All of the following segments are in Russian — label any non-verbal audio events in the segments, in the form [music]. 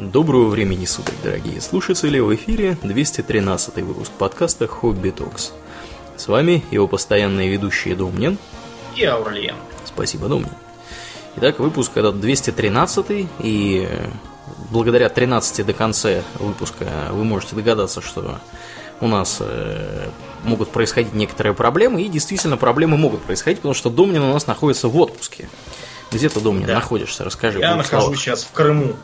Доброго времени суток, дорогие слушатели! В эфире 213 выпуск подкаста «Хобби Токс». С вами его постоянные ведущие Домнин и Аурлиен. Спасибо, Домнин. Итак, выпуск этот 213 и благодаря 13 до конца выпуска вы можете догадаться, что у нас э, могут происходить некоторые проблемы, и действительно проблемы могут происходить, потому что Домнин у нас находится в отпуске. Где ты, Домнин, да. находишься? Расскажи. Я нахожусь словах. сейчас в Крыму.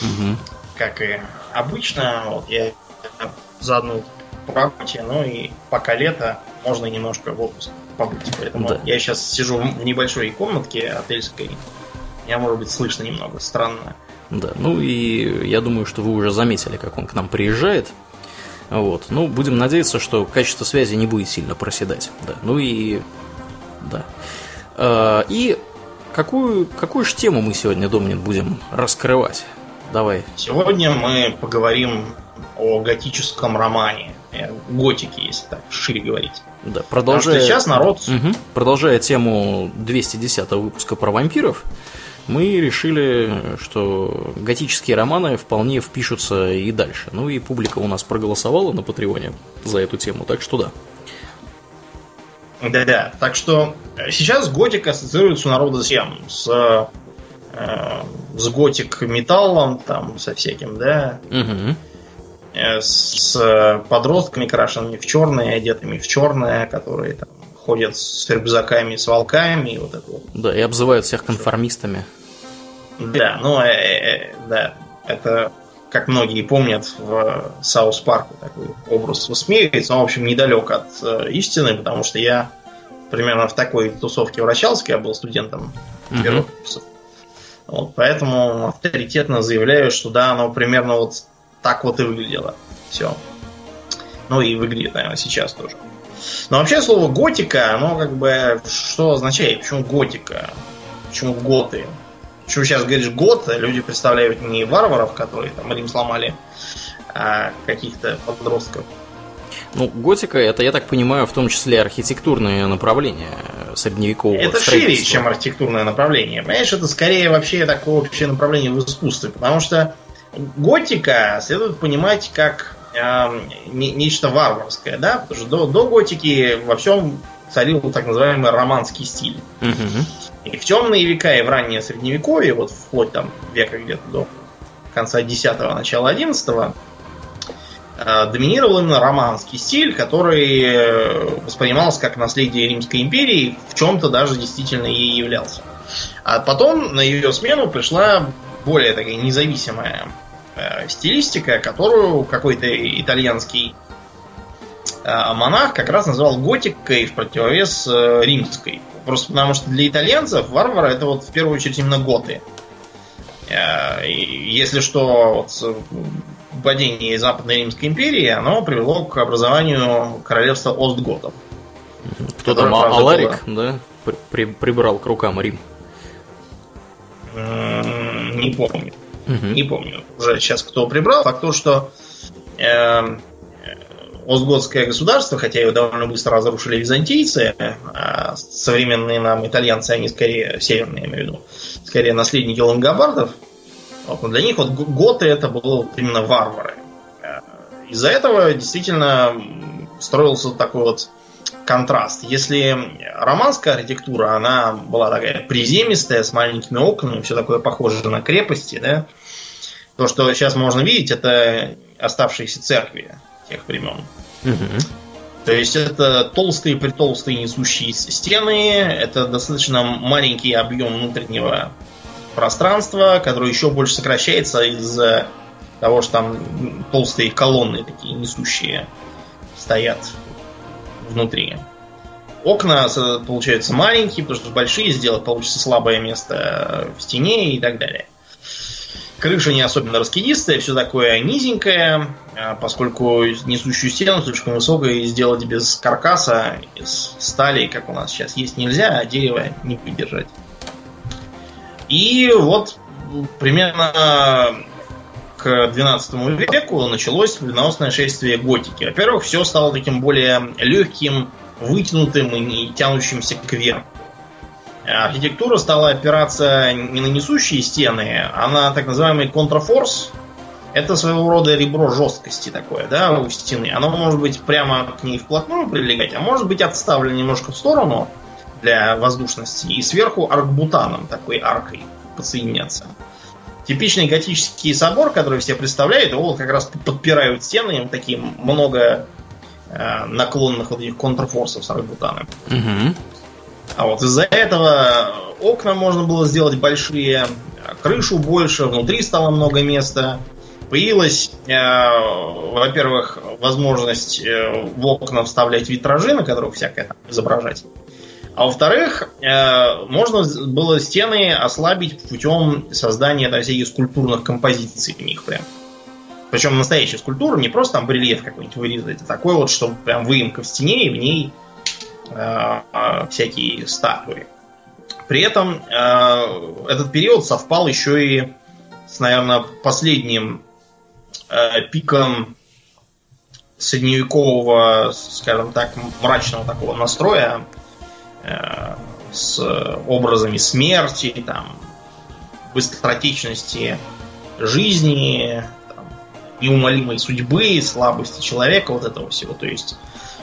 Угу. Как и обычно, вот я заодно по работе, ну и пока лето, можно немножко в отпуск побыть. Поэтому да. я сейчас сижу в небольшой комнатке отельской. Меня, может быть, слышно немного странно. Да, ну и я думаю, что вы уже заметили, как он к нам приезжает. Вот. Ну, будем надеяться, что качество связи не будет сильно проседать. Да. Ну и. Да. А, и какую, какую же тему мы сегодня, Домнин, будем раскрывать? Давай. Сегодня мы поговорим о готическом романе. Э, готике, если так шире говорить. Да, продолжая... сейчас народ... Угу. Продолжая тему 210 выпуска про вампиров, мы решили, что готические романы вполне впишутся и дальше. Ну и публика у нас проголосовала на Патреоне за эту тему, так что да. Да-да, так что э, сейчас готика ассоциируется у народа с с, э, с готик металлом, там, со всяким, да, угу. с подростками, крашенными в черное, одетыми в черное, которые там ходят с рюкзаками, с волками и вот это вот. Да, и обзывают всех конформистами. Да, ну, э, э, да, это, как многие помнят, в Саус Парку такой образ высмеивается. Он, в общем, недалек от э, истины, потому что я примерно в такой тусовке вращался, когда я был студентом первых курсов. Вот, поэтому авторитетно заявляю, что да, оно примерно вот так вот и выглядело. Все. Ну и выглядит, наверное, сейчас тоже. Но вообще слово готика, оно как бы что означает? Почему готика? Почему готы? Почему сейчас говоришь год, люди представляют не варваров, которые там Рим сломали, а каких-то подростков. Ну, готика это, я так понимаю, в том числе архитектурное направление средневекового Это шире, чем архитектурное направление. Понимаешь, это скорее вообще такое общее направление в искусстве, потому что готика следует понимать как э, нечто варварское, да, потому что до, до готики во всем царил так называемый романский стиль. Угу. И в темные века, и в раннее средневековье, вот вплоть там века где-то до конца 10-го, начала 11-го, э, доминировал именно романский стиль, который э, воспринимался как наследие Римской империи, в чем-то даже действительно ей являлся. А потом на ее смену пришла более такая независимая э, стилистика, которую какой-то итальянский э, монах как раз назвал готикой в противовес э, римской. Просто потому что для итальянцев варвары это вот в первую очередь именно готы. Э, если что, вот, падение Западной Римской империи, оно привело к образованию королевства Остготов. Кто там, Аларик, да? При, прибрал к рукам Рим. Не помню. Угу. Не помню уже сейчас кто прибрал. Факт то, что э, Остготское государство, хотя его довольно быстро разрушили византийцы, а современные нам итальянцы, они скорее, северные, я имею в виду, скорее наследники лангобардов, вот, но для них вот готы это было именно варвары. Э, из-за этого действительно строился такой вот контраст. Если романская архитектура, она была такая приземистая, с маленькими окнами, все такое похоже на крепости, да, то, что сейчас можно видеть, это оставшиеся церкви тех времен. Угу. То есть это толстые притолстые несущие стены, это достаточно маленький объем внутреннего пространства, которое еще больше сокращается из-за того, что там толстые колонны такие несущие стоят внутри. Окна получаются маленькие, потому что большие сделать получится слабое место в стене и так далее. Крыша не особенно раскидистая, все такое низенькое, а поскольку несущую стену слишком высокой сделать без каркаса, из стали, как у нас сейчас есть, нельзя, а дерево не выдержать. И вот примерно к 12 веку началось веносное шествие готики. Во-первых, все стало таким более легким, вытянутым и не тянущимся кверху. Архитектура стала опираться не на несущие стены, а на так называемый контрафорс, это своего рода ребро жесткости такое, да, у стены. Оно может быть прямо к ней вплотную прилегать, а может быть отставлено немножко в сторону для воздушности и сверху аркбутаном, такой аркой подсоединяться. Типичный готический собор, который все представляют, его как раз подпирают стены, такие много э, наклонных вот этих контрфорсов с аркбутаном. Угу. А вот из-за этого окна можно было сделать большие, крышу больше, внутри стало много места. Появилась, э, во-первых, возможность э, в окна вставлять витражи, на которых всякое там изображать. А во-вторых, э, можно было стены ослабить путем создания да, всяких скульптурных композиций в них прям. Причем настоящая скульптура, не просто там рельеф какой-нибудь вырезать, а такой вот, что прям выемка в стене, и в ней э, э, всякие статуи. При этом э, этот период совпал еще и с, наверное, последним э, пиком средневекового, скажем так, мрачного такого настроя с образами смерти, там, быстротечности жизни, там, неумолимой судьбы, слабости человека, вот этого всего. То есть,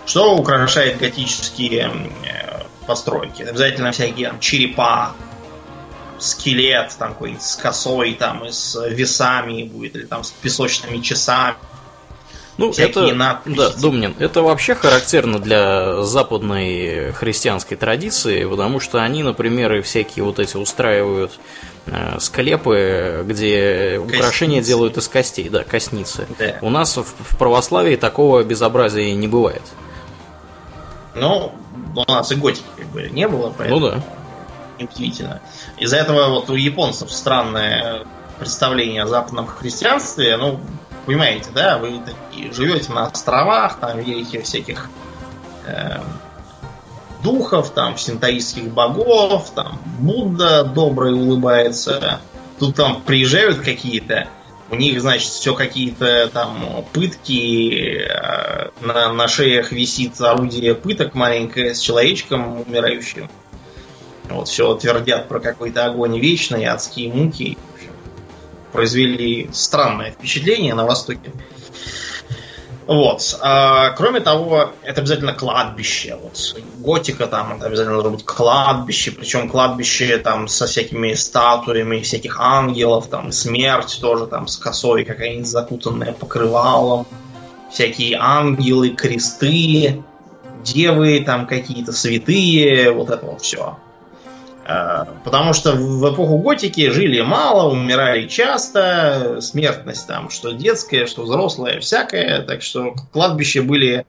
что украшает готические э, постройки? Обязательно всякие там, черепа, скелет там какой-нибудь с косой, там, и с весами будет, или там с песочными часами. Ну, Всякие это, надписи. да, Думнин, это вообще характерно для западной христианской традиции, потому что они, например, и всякие вот эти устраивают э, склепы, где костницы. украшения делают из костей, да, костницы. Да. У нас в, в православии такого безобразия не бывает. Ну, у нас и готики как бы не было, поэтому... Ну да неудивительно. Из-за этого вот у японцев странное представление о западном христианстве. Ну, понимаете, да, вы такие живете на островах, там верите всяких э, духов, там, синтаистских богов, там, Будда добрый улыбается. Тут там приезжают какие-то, у них, значит, все какие-то там пытки, э, на, на шеях висит орудие пыток маленькое с человечком умирающим. Вот все твердят про какой-то огонь вечный, адские муки. Произвели странное впечатление на Востоке. Вот. А, кроме того, это обязательно кладбище. Вот. Готика там, это обязательно должно быть кладбище. Причем кладбище там со всякими статуями всяких ангелов, там смерть тоже там с косой какая-нибудь закутанная покрывалом. Всякие ангелы, кресты, девы там какие-то святые, вот это вот все. Э, потому что в эпоху готики жили мало, умирали часто, смертность там, что детская, что взрослая, всякая. Так что кладбища были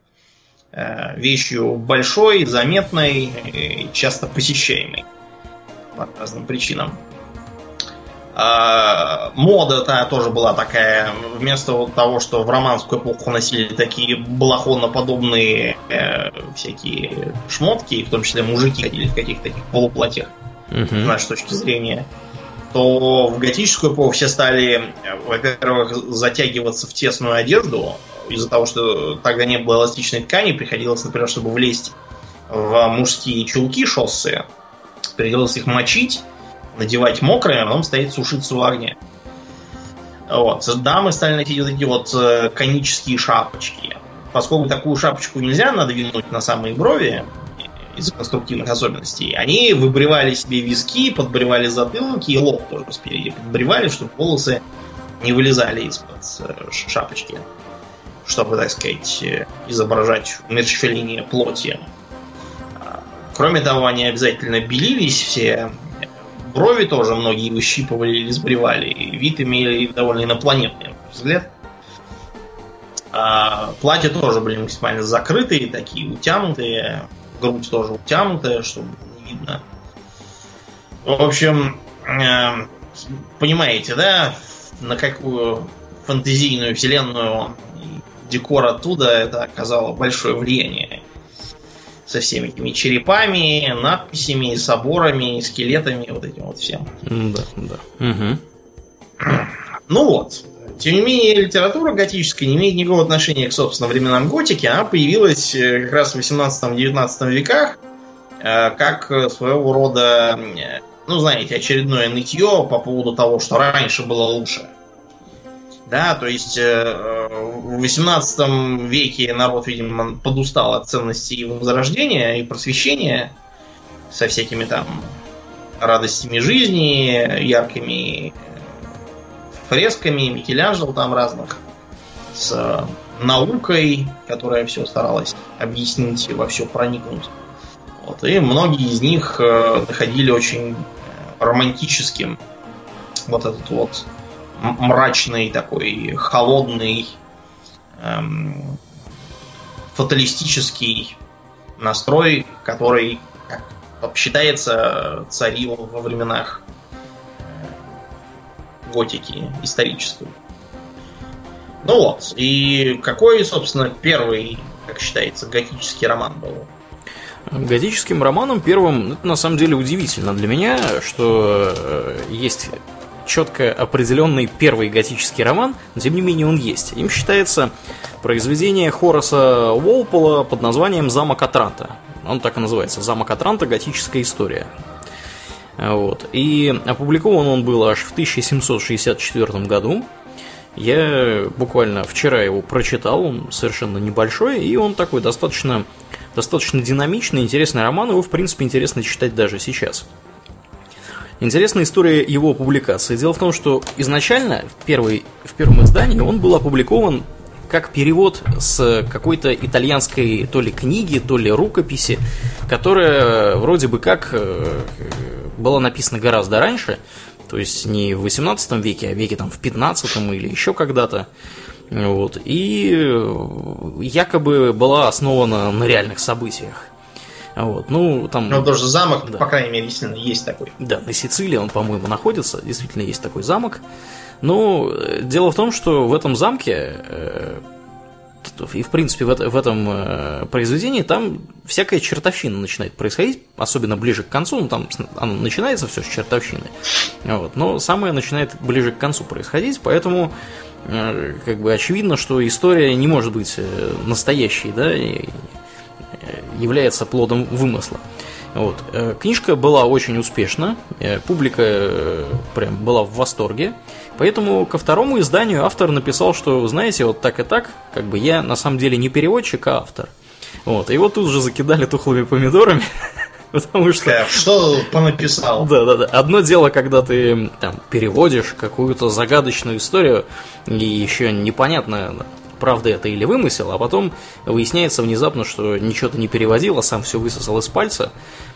э, вещью большой, заметной и часто посещаемой по разным причинам. А, мода-то тоже была такая. Вместо того, что в романскую эпоху носили такие балахоноподобные э, всякие шмотки, в том числе мужики ходили в каких-то таких полуплатьях, угу. с нашей точки зрения, то в готическую эпоху все стали, во-первых, затягиваться в тесную одежду, из-за того, что тогда не было эластичной ткани, приходилось, например, чтобы влезть в мужские чулки шоссе, приходилось их мочить, надевать мокрыми, а потом стоять сушиться у огня. Вот. Дамы стали носить вот эти вот э, конические шапочки. Поскольку такую шапочку нельзя надвинуть на самые брови, из конструктивных особенностей, они выбривали себе виски, подбривали затылки и лоб тоже спереди подбривали, чтобы волосы не вылезали из-под э, шапочки, чтобы, так сказать, э, изображать умерщвление плоти. А, кроме того, они обязательно белились все, брови тоже многие выщипывали или сбривали, и вид имели довольно инопланетный взгляд. А платья тоже были максимально закрытые, такие утянутые, грудь тоже утянутая, чтобы не видно. В общем, э, понимаете, да, на какую фантазийную вселенную декор оттуда это оказало большое влияние. Со всеми этими черепами, надписями, соборами, скелетами, вот этим вот всем. Да, да. Угу. Ну вот. Тем не менее, литература готическая не имеет никакого отношения к, собственно, временам готики. Она появилась э, как раз в 18-19 веках э, как своего рода, ну, знаете, очередное нытье по поводу того, что раньше было лучше. Да, то есть э, в 18 веке народ, видимо, подустал от ценностей возрождения и просвещения со всякими там радостями жизни, яркими фресками, Микеланджело там разных, с наукой, которая все старалась объяснить и во все проникнуть. Вот, и многие из них э, находили очень романтическим вот этот вот мрачный такой холодный эм, фаталистический настрой, который, как считается, царил во временах готики исторической. Ну вот, и какой, собственно, первый, как считается, готический роман был? Готическим романом первым, это на самом деле удивительно для меня, что э, есть четко определенный первый готический роман, но тем не менее он есть. Им считается произведение Хораса Уолпола под названием «Замок Атранта». Он так и называется «Замок Атранта. Готическая история». Вот. И опубликован он был аж в 1764 году. Я буквально вчера его прочитал, он совершенно небольшой, и он такой достаточно, достаточно динамичный, интересный роман, его, в принципе, интересно читать даже сейчас. Интересная история его публикации. Дело в том, что изначально в, первой, в первом издании он был опубликован как перевод с какой-то итальянской то ли книги, то ли рукописи, которая вроде бы как э, была написана гораздо раньше, то есть не в 18 веке, а в веке там в 15 или еще когда-то. Вот. И якобы была основана на реальных событиях. Вот, ну, там... Ну, тоже замок, да. по крайней мере, действительно есть такой. Да, на Сицилии он, по-моему, находится. Действительно есть такой замок. Но э, дело в том, что в этом замке э, и, в принципе, в, это, в этом э, произведении там всякая чертовщина начинает происходить, особенно ближе к концу, ну, там оно начинается все с чертовщины, вот, но самое начинает ближе к концу происходить, поэтому э, как бы очевидно, что история не может быть э, настоящей, да, и является плодом вымысла. Вот. Книжка была очень успешна, публика прям была в восторге. Поэтому ко второму изданию автор написал, что, знаете, вот так и так, как бы я на самом деле не переводчик, а автор. Вот, и вот тут же закидали тухлыми помидорами, [laughs] потому что... Что понаписал? Да, да, да. Одно дело, когда ты там переводишь какую-то загадочную историю, и еще непонятно, правда это или вымысел, а потом выясняется внезапно, что ничего ты не переводил, а сам все высосал из пальца.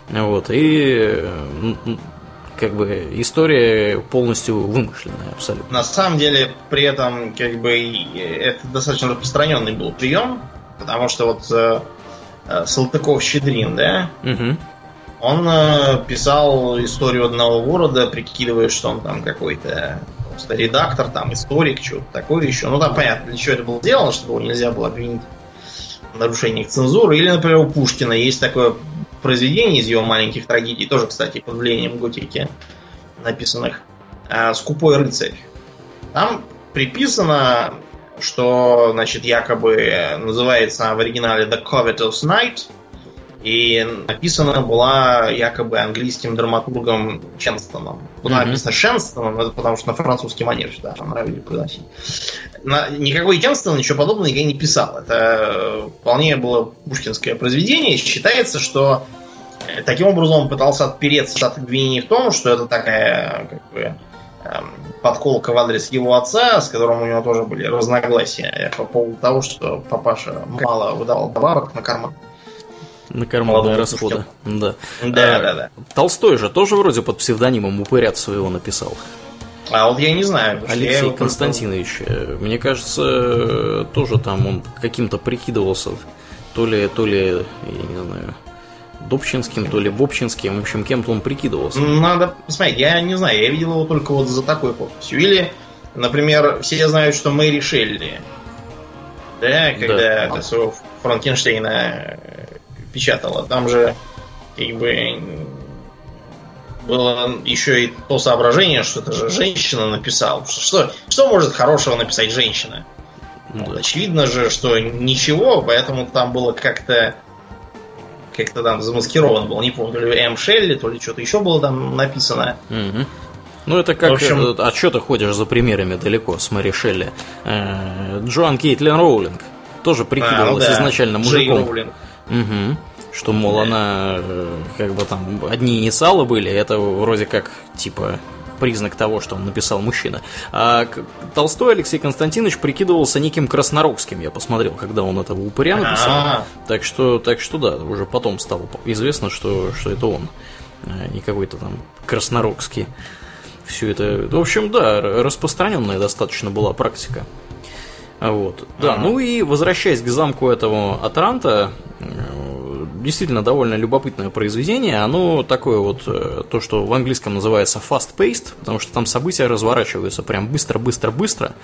Вот, и как бы история полностью вымышленная абсолютно. На самом деле, при этом, как бы, это достаточно распространенный был прием, потому что вот э, э Салтыков-Щедрин, да, угу. он э, писал историю одного города, прикидывая, что он там какой-то просто редактор, там, историк, что-то такое еще. Ну, там понятно, для чего это было сделано, чтобы его нельзя было обвинить в нарушениях цензуры. Или, например, у Пушкина есть такое произведений из его маленьких трагедий, тоже, кстати, под влиянием готики написанных, а, «Скупой рыцарь». Там приписано, что, значит, якобы называется в оригинале The Covetous Knight, и написана была якобы английским драматургом Ченстоном. Куда mm-hmm. написано Шенстоном, потому что на французский манер сюда нравились приносить. На, никакой Ченстон ничего подобного никогда не писал. Это вполне было пушкинское произведение. Считается, что э, таким образом он пытался отпереться от обвинений в том, что это такая как бы, эм, подколка в адрес его отца, с которым у него тоже были разногласия по поводу того, что папаша мало выдавал добавок на карман. На карманные расходы. Да. Да, а, да, да. Толстой же тоже вроде под псевдонимом упырят своего написал. А вот я не знаю. Алексей я Константинович, просто... мне кажется, тоже там он каким-то прикидывался. То ли, то ли, я не знаю, Добчинским, то ли Бобчинским, в общем, кем-то он прикидывался. Надо посмотреть, я не знаю, я видел его только вот за такой подписью. Или, например, все знают, что Мэри Шелли, да, когда да. своего Франкенштейна печатала. Там же как бы было еще и то соображение, что это же женщина написала. Что, что может хорошего написать женщина? Ну, очевидно же, что ничего, поэтому там было как-то как-то там замаскировано было. Не помню, то ли М. Шелли, то ли что-то еще было там написано. Угу. Ну, это как... общем... Э, а что ты ходишь за примерами далеко с Мэри Шелли? Э, Джоан Кейтлин Роулинг тоже прикидывалась а, ну да. изначально мужиком. Угу. Что, мол, она э, как бы там одни инициалы были, это вроде как типа признак того, что он написал мужчина. А Толстой Алексей Константинович прикидывался неким Краснорогским, я посмотрел, когда он этого упыря написал. А-а-а. Так что, так что да, уже потом стало известно, что, что это он, а не какой-то там Краснорогский. Все это, в общем, да, распространенная достаточно была практика. Вот. Да, ну и возвращаясь к замку этого Атранта, действительно довольно любопытное произведение. Оно такое вот, э, то, что в английском называется fast-paced, потому что там события разворачиваются прям быстро-быстро-быстро.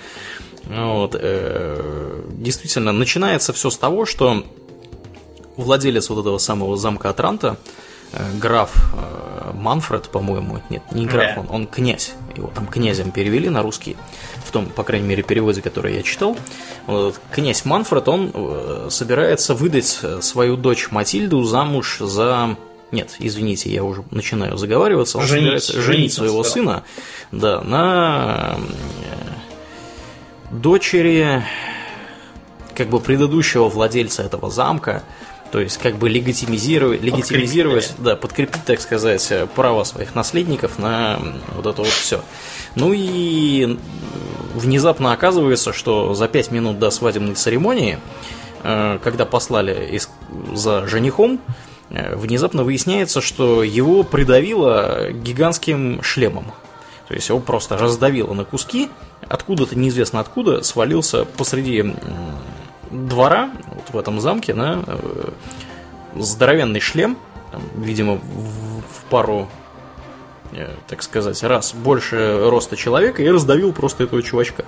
Вот, э, действительно, начинается все с того, что владелец вот этого самого замка Атранта, э, граф Манфред, по-моему, нет, не граф, он, он князь, его там князем перевели на русский, том, по крайней мере, переводе, который я читал. Князь Манфред, он э, собирается выдать свою дочь Матильду замуж за нет, извините, я уже начинаю заговариваться. Он женить, собирается женить, женить своего сказал. сына да, на э, дочери как бы предыдущего владельца этого замка, то есть как бы легитимизировать, легитимизировать, да, подкрепить, так сказать, право своих наследников на вот это вот все. Ну и внезапно оказывается, что за пять минут до свадебной церемонии, э, когда послали за женихом, э, внезапно выясняется, что его придавило гигантским шлемом. То есть его просто раздавило на куски, откуда-то неизвестно откуда свалился посреди двора, вот в этом замке, на э, здоровенный шлем, видимо, в, пару, так сказать, раз больше роста человека и раздавил просто этого чувачка.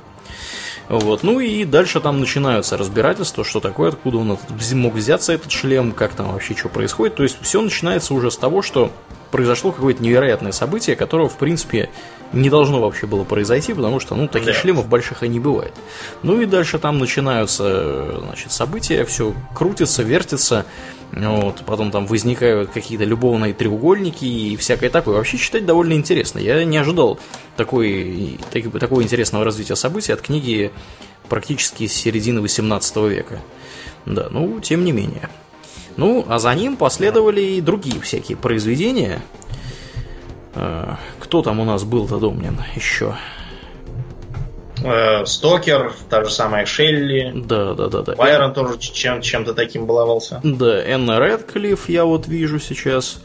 Вот. Ну и дальше там начинаются разбирательства, что такое, откуда он мог взяться этот шлем, как там вообще что происходит. То есть все начинается уже с того, что произошло какое-то невероятное событие, которого, в принципе, не должно вообще было произойти, потому что, ну, таких да. шлемов больших и не бывает. Ну и дальше там начинаются, значит, события, все крутится, вертится, вот, потом там возникают какие-то любовные треугольники и всякое такое. Вообще читать довольно интересно. Я не ожидал такой, так, такого интересного развития событий от книги практически с середины 18 века. Да, ну, тем не менее. Ну, а за ним последовали и другие всякие произведения. А, кто там у нас был-то, Домнин, еще? Э, Стокер, та же самая Шелли. Да, да, да, да. Байрон тоже чем- чем-то таким баловался. Да, Энна Редклифф я вот вижу сейчас.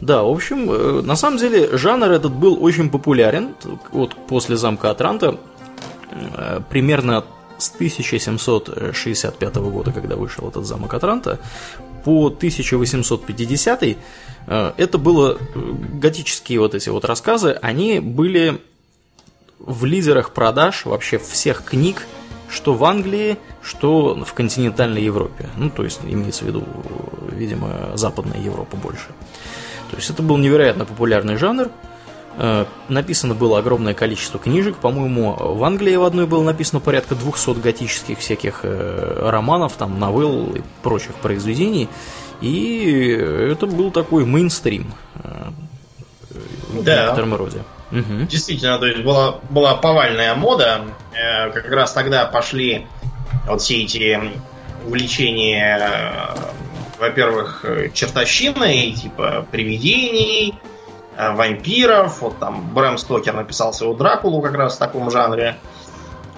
Да, в общем, э, на самом деле жанр этот был очень популярен. Вот после замка Атранта э, примерно с 1765 года, когда вышел этот замок Атранта, по 1850 это было готические вот эти вот рассказы, они были в лидерах продаж вообще всех книг, что в Англии, что в континентальной Европе. Ну, то есть имеется в виду, видимо, Западная Европа больше. То есть это был невероятно популярный жанр. Э, написано было огромное количество книжек. По-моему, в Англии в одной было написано порядка 200 готических всяких э, романов, там, новелл и прочих произведений. И это был такой мейнстрим э, в да. некотором роде. Угу. Действительно, то есть была, была повальная мода. Э, как раз тогда пошли вот все эти увлечения, э, во-первых, чертовщиной, типа привидений, э, вампиров. Вот там Брэм Стокер написал своего Дракулу как раз в таком жанре.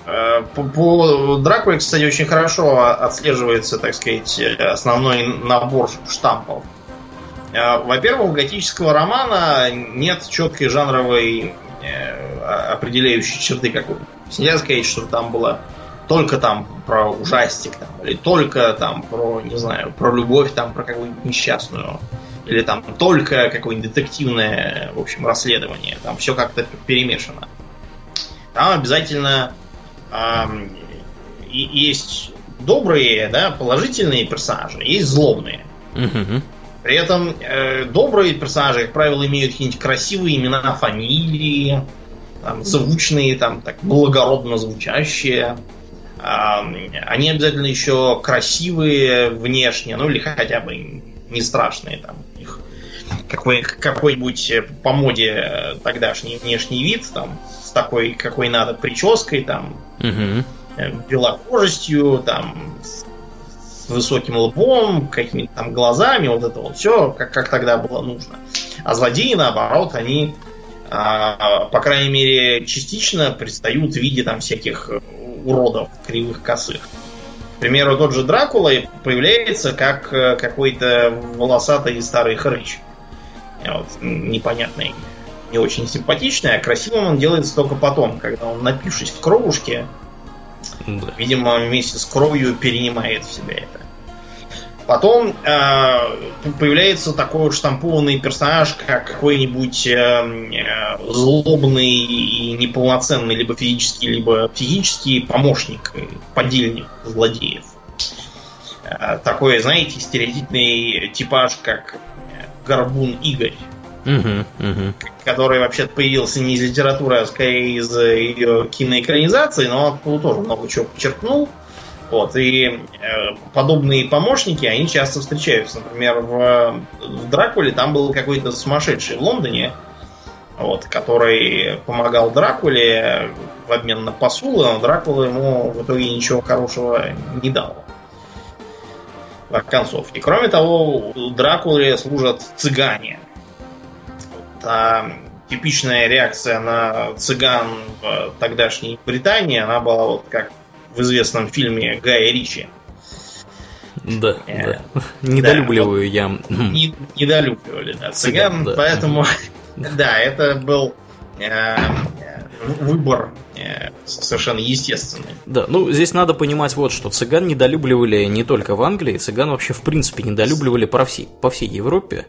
По, по Дракуле, кстати, очень хорошо отслеживается, так сказать, основной набор штампов. Э, во-первых, у готического романа нет четкой жанровой э, определяющей черты какой. Нельзя сказать, что там было только там про ужастик, там, или только там про, не знаю, про любовь, там, про какую-нибудь несчастную, или там только какое-нибудь детективное, в общем, расследование. Там все как-то перемешано. Там обязательно эм, есть добрые, да, положительные персонажи, есть злобные. Угу. При этом э, добрые персонажи, как правило, имеют какие-нибудь красивые имена, фамилии, там, звучные, там, так благородно звучащие. Э, они обязательно еще красивые внешне, ну или хотя бы не страшные там. Их какой, какой-нибудь по моде тогдашний внешний вид, там, с такой, какой надо, прической, там, угу. белокожестью, там, с высоким лбом, какими-то там глазами, вот это вот все, как, как тогда было нужно. А злодеи, наоборот, они, а, по крайней мере, частично предстают в виде там всяких уродов кривых косых. К примеру, тот же Дракула появляется как э, какой-то волосатый старый хрыч. Вот, непонятный, не очень симпатичный, а красивым он делается только потом, когда он, напившись в кровушке, да. видимо, вместе с кровью перенимает в себя это. Потом э, появляется такой штампованный персонаж, как какой-нибудь э, э, злобный и неполноценный, либо физический, либо психический помощник, подельник злодеев. Э, такой, знаете, стереотипный типаж, как Горбун Игорь. Который вообще появился не из литературы, а скорее из ее киноэкранизации, но оттуда тоже много чего подчеркнул. Вот, и э, подобные помощники, они часто встречаются. Например, в, в Дракуле там был какой-то сумасшедший в Лондоне, вот, который помогал Дракуле в обмен на посулы, но Дракула ему в итоге ничего хорошего не дал. В концовке. Кроме того, Дракуле служат цыгане. Вот, а типичная реакция на цыган в тогдашней Британии, она была вот как в известном фильме Гая Ричи. Да, э, да. Недолюбливаю да, я. Не, недолюбливали, да, цыган, цыган да. поэтому, [laughs] да, это был э, выбор э, совершенно естественный. Да, ну здесь надо понимать вот что. Цыган недолюбливали не только в Англии, цыган вообще в принципе недолюбливали по всей, по всей Европе.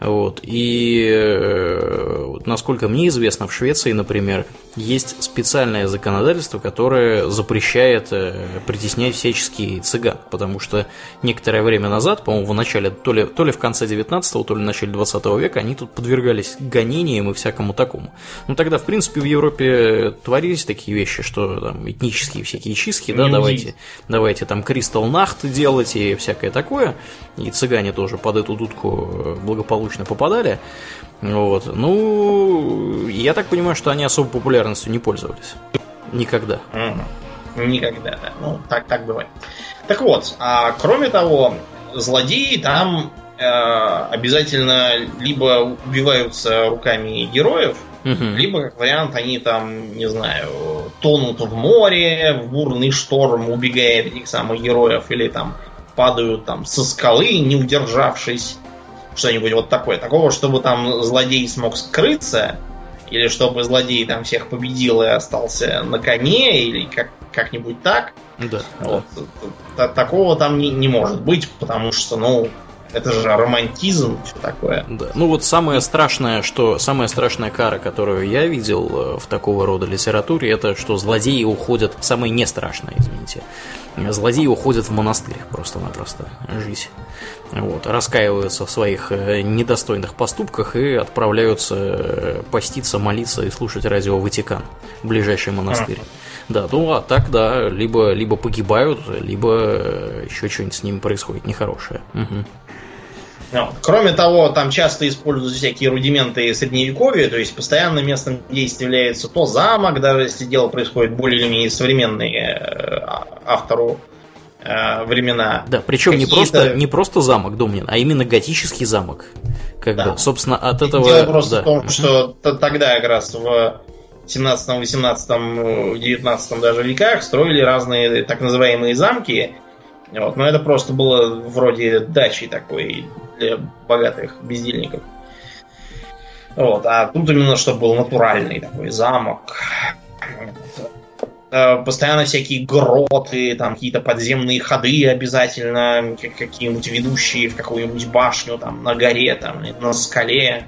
Вот. И э, насколько мне известно, в Швеции, например, есть специальное законодательство, которое запрещает э, притеснять всяческие цыган, потому что некоторое время назад, по-моему, в начале, то ли, то ли в конце 19-го, то ли в начале 20 века, они тут подвергались гонениям и всякому такому. Ну тогда, в принципе, в Европе творились такие вещи, что там этнические всякие чистки, да, давайте, давайте там Кристал Нахт делать и всякое такое, и цыгане тоже под эту дудку э, благополучно попадали. Вот. Ну, я так понимаю, что они особо популярностью не пользовались. Никогда. Никогда, да. Ну, так, так бывает. Так вот, а кроме того, злодеи там обязательно либо убиваются руками героев, угу. либо, как вариант, они там, не знаю, тонут в море, в бурный шторм убегая от этих самых героев, или там падают там со скалы, не удержавшись что-нибудь вот такое. Такого, чтобы там злодей смог скрыться, или чтобы злодей там всех победил и остался на коне, или как, как-нибудь так. Да, вот. да. Такого там не, не может быть, потому что, ну, это же романтизм, все такое. Да. Ну вот самое страшное, что самая страшная кара, которую я видел э, в такого рода литературе, это что злодеи уходят, самое не страшное, извините, злодеи уходят в монастырь просто-напросто жить. Вот, раскаиваются в своих э, недостойных поступках и отправляются э, поститься, молиться и слушать радио Ватикан, ближайший монастырь. Да, ну а так, да, либо, либо погибают, либо еще что-нибудь с ними происходит нехорошее. Угу. Ну, кроме того, там часто используют всякие рудименты средневековья, то есть постоянно местом действия является то замок, даже если дело происходит более или менее современные э, автору э, времена. Да, причем не просто, не просто замок Домнин, а именно готический замок. Как да. бы, собственно, от этого... Дело просто да. в том, что тогда как раз в 17, 18, 19 даже веках строили разные так называемые замки, вот, но это просто было вроде дачи такой для богатых бездельников. Вот, а тут именно чтобы был натуральный такой замок. Э, постоянно всякие гроты, там какие-то подземные ходы обязательно, какие-нибудь ведущие в какую-нибудь башню, там на горе, там на скале.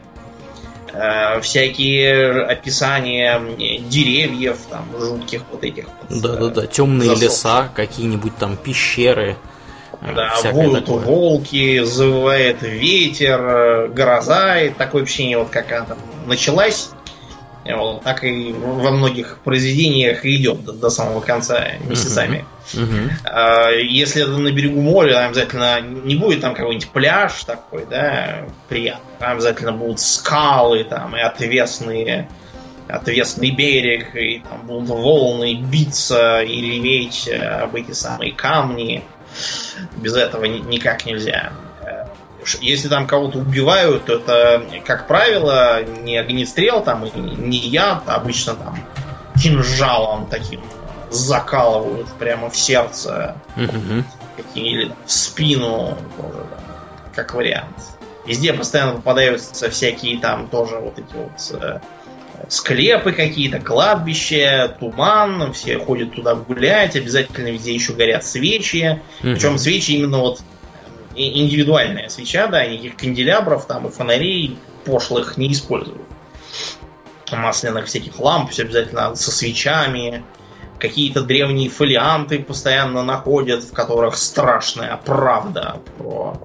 Э, всякие описания деревьев, там, жутких вот этих. Да-да-да, темные леса, какие-нибудь там пещеры. Э, да, воют волки, завывает ветер, гроза, и такое ощущение, вот как она там началась Вот, так и во многих произведениях идет до, до самого конца месяцами. Uh-huh. Если это на берегу моря, там обязательно не будет там какой-нибудь пляж такой, да, приятный. Там обязательно будут скалы там и отвесные отвесный берег, и там будут волны биться и реветь об эти самые камни. Без этого никак нельзя. Если там кого-то убивают, то это, как правило, не огнестрел, там, не яд, а обычно там кинжалом таким закалывают прямо в сердце или в спину, тоже, да, как вариант. Везде постоянно попадаются всякие там тоже вот эти вот э, склепы какие-то, кладбище, туман, все ходят туда гулять, обязательно везде еще горят свечи. Mm-hmm. Причем свечи именно вот индивидуальная свеча, да, никаких канделябров там и фонарей пошлых не используют. Масляных всяких ламп, все обязательно со свечами. Какие-то древние фолианты постоянно находят, в которых страшная правда про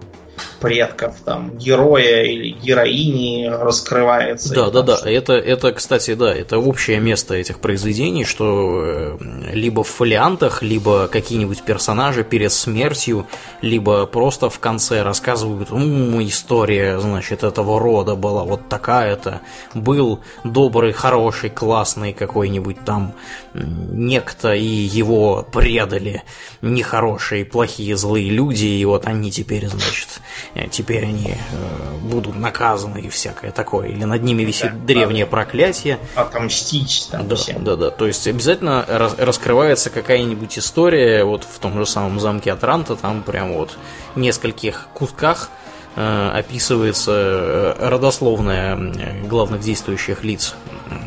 предков там героя или героини раскрывается. Да, да, да. Это, это, кстати, да, это общее место этих произведений, что э, либо в фолиантах, либо какие-нибудь персонажи перед смертью, либо просто в конце рассказывают, ну, история, значит, этого рода была вот такая-то. Был добрый, хороший, классный какой-нибудь там некто, и его предали нехорошие, плохие, злые люди, и вот они теперь, значит, Э, теперь они э, будут наказаны и всякое такое. Или над ними висит да, древнее проклятие. Отомстить там да, всем. Да, да. То есть обязательно рас раскрывается какая-нибудь история, вот в том же самом замке Атранта, там прям вот в нескольких кусках описывается э, родословная главных действующих лиц,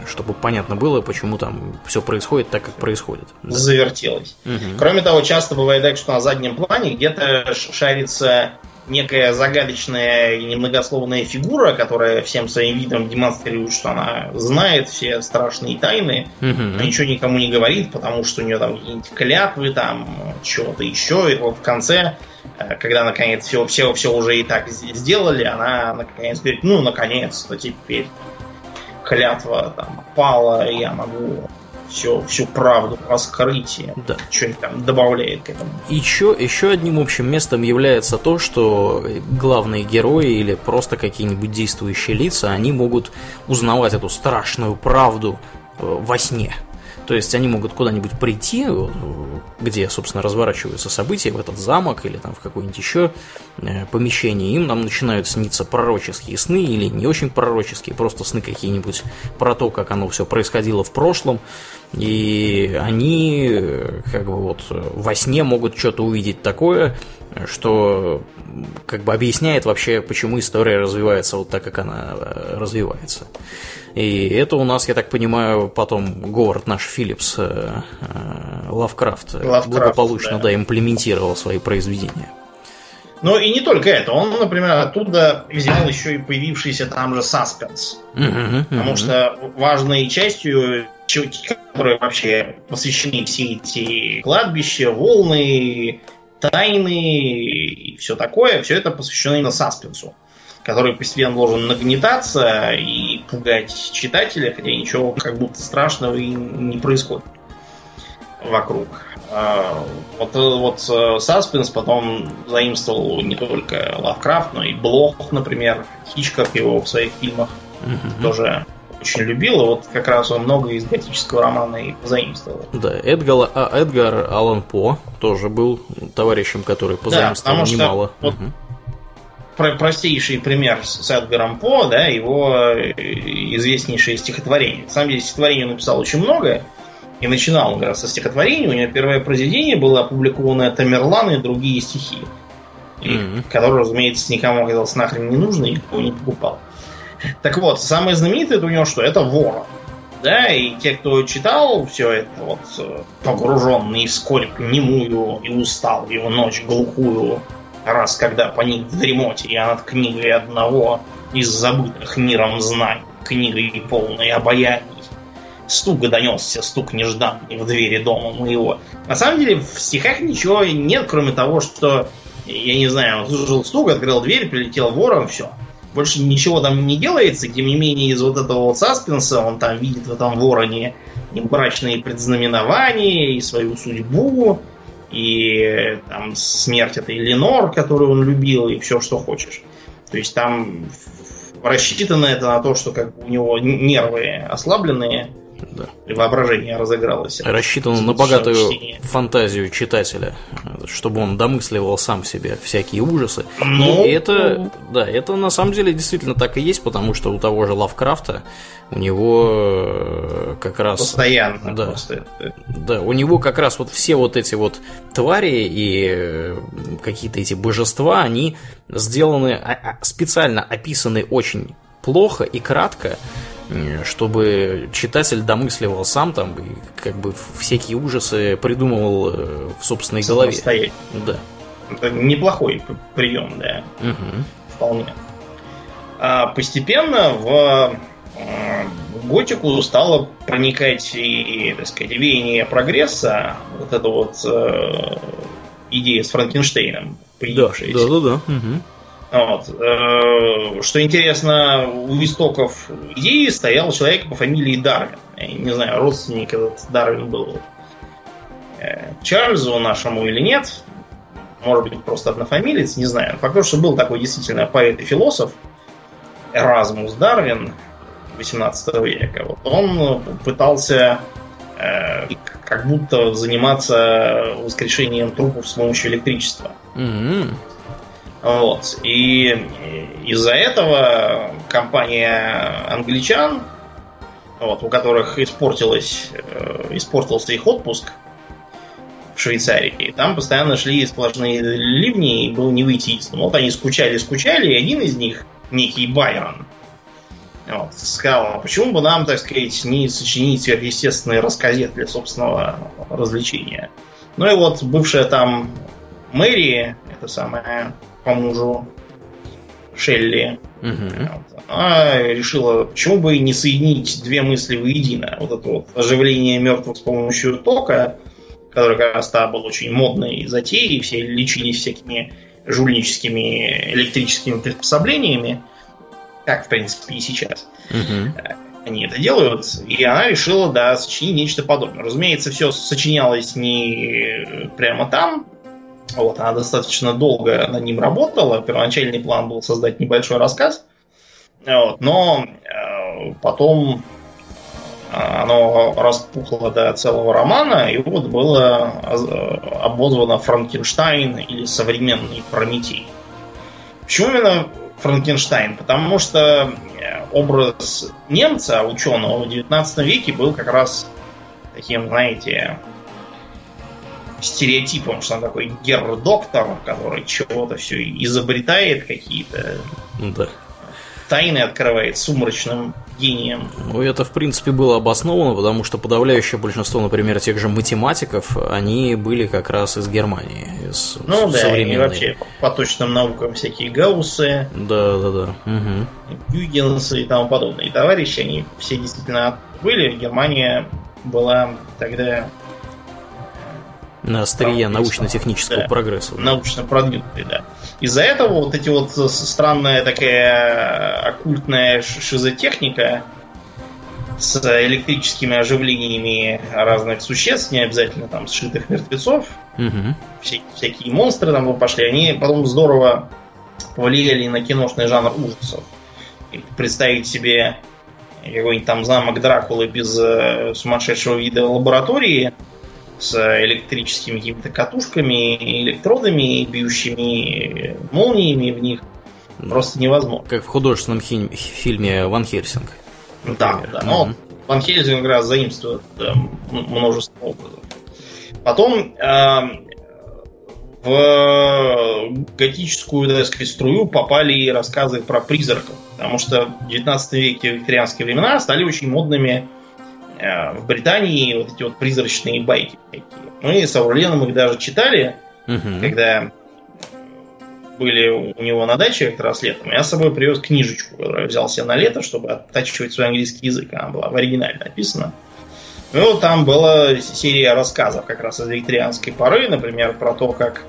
чтобы понятно было, почему там все происходит так, как происходит. Завертелось. Угу. Кроме того, часто бывает так, что на заднем плане где-то шарится некая загадочная и немногословная фигура, которая всем своим видом демонстрирует, что она знает все страшные тайны, угу. но ничего никому не говорит, потому что у нее там какие-нибудь клятвы, там чего-то еще, и вот в конце, э, когда наконец все, все, все уже и так сделали, она наконец говорит, ну, наконец-то теперь клятва там пала, и я могу все, всю правду раскрытие. Да. Что-нибудь там добавляет к этому. Еще, еще одним общим местом является то, что главные герои или просто какие-нибудь действующие лица, они могут узнавать эту страшную правду э, во сне. То есть они могут куда-нибудь прийти, где, собственно, разворачиваются события, в этот замок или там в какое-нибудь еще э, помещение. Им нам начинают сниться пророческие сны или не очень пророческие, просто сны какие-нибудь про то, как оно все происходило в прошлом. И они э, как бы вот во сне могут что-то увидеть такое, что как бы объясняет вообще, почему история развивается вот так, как она э, развивается. И это у нас, я так понимаю, потом Говард наш Филлипс э, э, Лавкрафт, Лавкрафт благополучно да. Да, имплементировал свои произведения. Ну и не только это. Он, например, оттуда взял еще и появившийся там же саспенс. Uh-huh, Потому что важной частью, которые вообще посвящены все эти кладбища, волны, тайны и все такое, все это посвящено именно саспенсу который постепенно должен нагнетаться и пугать читателя, хотя ничего как будто страшного и не происходит вокруг. А, вот, вот э, Саспенс потом заимствовал не только Лавкрафт, но и Блох, например, Хичкок его в своих фильмах mm-hmm. тоже очень любил, и вот как раз он много из готического романа и позаимствовал. Да, Эдгар, а, Эдгар Аллан По тоже был товарищем, который позаимствовал да, немало. Вот, простейший пример с Эдгаром По, да, его э, известнейшее стихотворение. На самом деле стихотворение он написал очень много, и начинал он как раз со стихотворения. У него первое произведение было опубликовано Тамерлан и другие стихи. И, mm-hmm. Которое, разумеется, никому оказалось нахрен не нужно, и никто не покупал. Так вот, самое знаменитое у него что? Это ворон. Да, и те, кто читал все это, вот, э, погруженный в скорбь немую и устал в ночь глухую, раз когда поник в дремоте я над книгой одного из забытых миром знаний, книгой полной обаяний. Стук донесся, стук нежданный в двери дома моего. На самом деле в стихах ничего нет, кроме того, что, я не знаю, он слушал стук, открыл дверь, прилетел ворон, все. больше ничего там не делается, тем не менее из вот этого вот саспенса он там видит в этом вороне и брачные предзнаменования, и свою судьбу, и там смерть этой Ленор, которую он любил, и все, что хочешь. То есть там рассчитано это на то, что как у него нервы ослабленные, да. воображение разыгралось. Рассчитано на богатую чтение. фантазию читателя, чтобы он домысливал сам себе всякие ужасы. Ну, и это, ну... да, это на самом деле действительно так и есть, потому что у того же Лавкрафта у него э, как раз... Постоянно да, просто. Да, у него как раз вот все вот эти вот твари и э, какие-то эти божества, они сделаны, а, а, специально описаны очень плохо и кратко, чтобы читатель домысливал сам там и как бы всякие ужасы придумывал э, в собственной голове. Да. Это неплохой прием, да. Угу. Вполне. А постепенно в э, готику стало проникать и, так сказать, веяние прогресса, вот эта вот э, идея с Франкенштейном появившаяся. Да, да, да. да. Угу. Вот. Э, что интересно, у истоков идеи стоял человек по фамилии Дарвин. Я не знаю, родственник этот Дарвин был э, Чарльзу нашему или нет. Может быть, просто однофамилец, не знаю. Факт то, что был такой действительно поэт и философ Эразмус Дарвин 18 века. Вот он пытался э, как будто заниматься воскрешением трупов с помощью электричества. Mm-hmm. Вот. И из-за этого компания англичан, вот, у которых испортилось, э, испортился их отпуск в Швейцарии, там постоянно шли сплошные ливни, и было не выйти из. Вот они скучали-скучали, и один из них, некий Байрон, вот, сказал, а почему бы нам, так сказать, не сочинить сверхъестественный рассказет для собственного развлечения. Ну и вот бывшая там Мэри, это самая по мужу Шелли. Угу. Она решила, почему бы не соединить две мысли воедино. Вот это вот оживление мертвых с помощью тока, который как раз был очень модной затеей, все лечились всякими жульническими электрическими приспособлениями, как, в принципе, и сейчас. Угу. Они это делают, и она решила, да, сочинить нечто подобное. Разумеется, все сочинялось не прямо там, вот, она достаточно долго над ним работала. Первоначальный план был создать небольшой рассказ. Вот, но э, потом э, оно распухло до целого романа, и вот было э, обозвано Франкенштайн или современный Прометей. Почему именно Франкенштайн? Потому что э, образ немца, ученого в 19 веке был как раз таким, знаете, стереотипом, что он такой гер-доктор, который чего-то все изобретает, какие-то да. тайны открывает сумрачным гением. Ну, это, в принципе, было обосновано, потому что подавляющее большинство, например, тех же математиков, они были как раз из Германии. Из ну да, и вообще по точным наукам всякие Гауссы, да, да, да. Угу. Гюйгенсы и тому подобные товарищи, они все действительно были. Германия была тогда на острие научно-технического да, прогресса. Да. Научно продвинутый, да. Из-за этого вот эти вот странная такая оккультная шизотехника с электрическими оживлениями разных существ, не обязательно там сшитых мертвецов, угу. Вся, всякие монстры там пошли, они потом здорово повлияли на киношный жанр ужасов. И представить себе какой-нибудь там замок Дракулы без э, сумасшедшего вида лаборатории – с электрическими какими-то катушками, электродами, бьющими молниями в них. Просто невозможно. Как в художественном хи- фильме Ван Хельсинг. Да, да. Но mm-hmm. Ван Хельсинг раз заимствует да, множество образов. Потом э, в готическую, так сказать, струю попали и рассказы про призраков. Потому что в 19 веке, в викторианские времена, стали очень модными Э, в Британии вот эти вот призрачные байки такие. Мы с Аурлином их даже читали, угу. когда были у него на даче как раз летом. Я с собой привез книжечку, которую я взял себе на лето, чтобы оттачивать свой английский язык. Она была в оригинале написана. Ну, там была серия рассказов как раз из викторианской поры, например, про то, как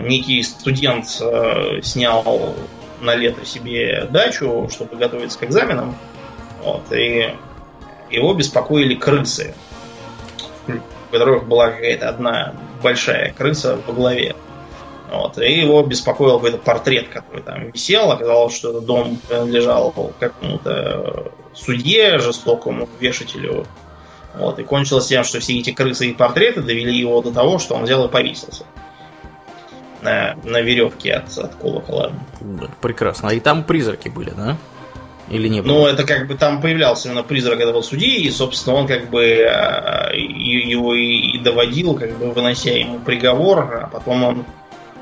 некий студент э, снял на лето себе дачу, чтобы готовиться к экзаменам. Вот, и его беспокоили крысы, у которых была какая-то одна большая крыса по главе. Вот, и его беспокоил какой-то портрет, который там висел. Оказалось, что этот дом принадлежал какому-то судье, жестокому вешателю. Вот, и кончилось тем, что все эти крысы и портреты довели его до того, что он взял и повесился на, на веревке от, от колокола. Прекрасно. А и там призраки были, да? Или не было? Ну, это как бы там появлялся именно призрак этого судьи, и, собственно, он как бы а, его и доводил, как бы вынося ему приговор, а потом он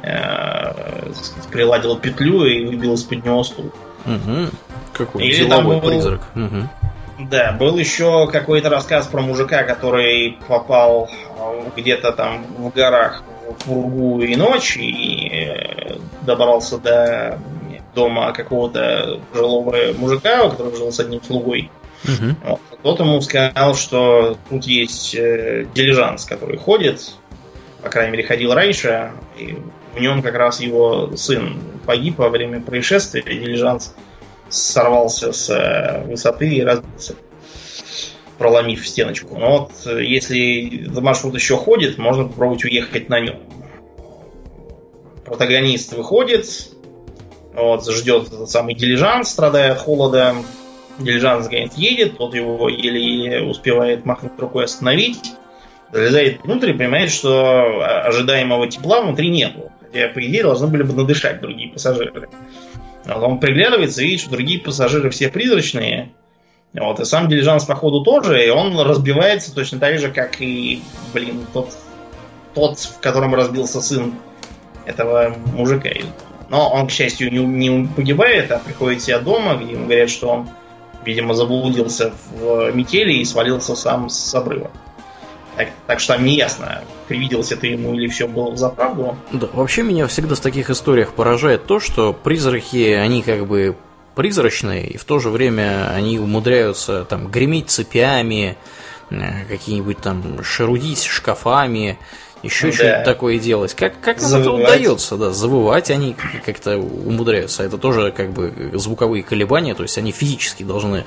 э, сказать, приладил петлю и выбил из-под него стул. Угу. Какой Или деловой был, призрак. Угу. Да, был еще какой-то рассказ про мужика, который попал где-то там в горах в Ургу и ночь и э, добрался до дома какого-то жилого мужика, который жил с одним слугой. Угу. Тот ему сказал, что тут есть э, дилижанс, который ходит, по крайней мере, ходил раньше, и в нем как раз его сын погиб во время происшествия, дилижанс сорвался с э, высоты и разбился, проломив стеночку. Но вот э, если маршрут еще ходит, можно попробовать уехать на нем. Протагонист выходит, вот, ждет этот самый дилижанс, страдая от холода. Дилижанс, говорит, едет, тот его еле успевает махнуть рукой остановить. Залезает внутрь и понимает, что ожидаемого тепла внутри нету. Хотя, по идее, должны были бы надышать другие пассажиры. Вот он приглядывается и видит, что другие пассажиры все призрачные. Вот, и сам дилижанс, походу, тоже, и он разбивается точно так же, как и, блин, тот, тот в котором разбился сын этого мужика. Но он, к счастью, не, не погибает, а приходит себя дома, где ему говорят, что он, видимо, заблудился в метели и свалился сам с обрыва. Так, так что там не ясно, привиделось это ему или все было за правду. Да, вообще меня всегда в таких историях поражает то, что призраки, они как бы призрачные, и в то же время они умудряются там греметь цепями, э, какие-нибудь там шарудить шкафами, еще да. что-то такое делать. Как, как нам это удается, да, завывать они как-то умудряются. Это тоже как бы звуковые колебания, то есть они физически должны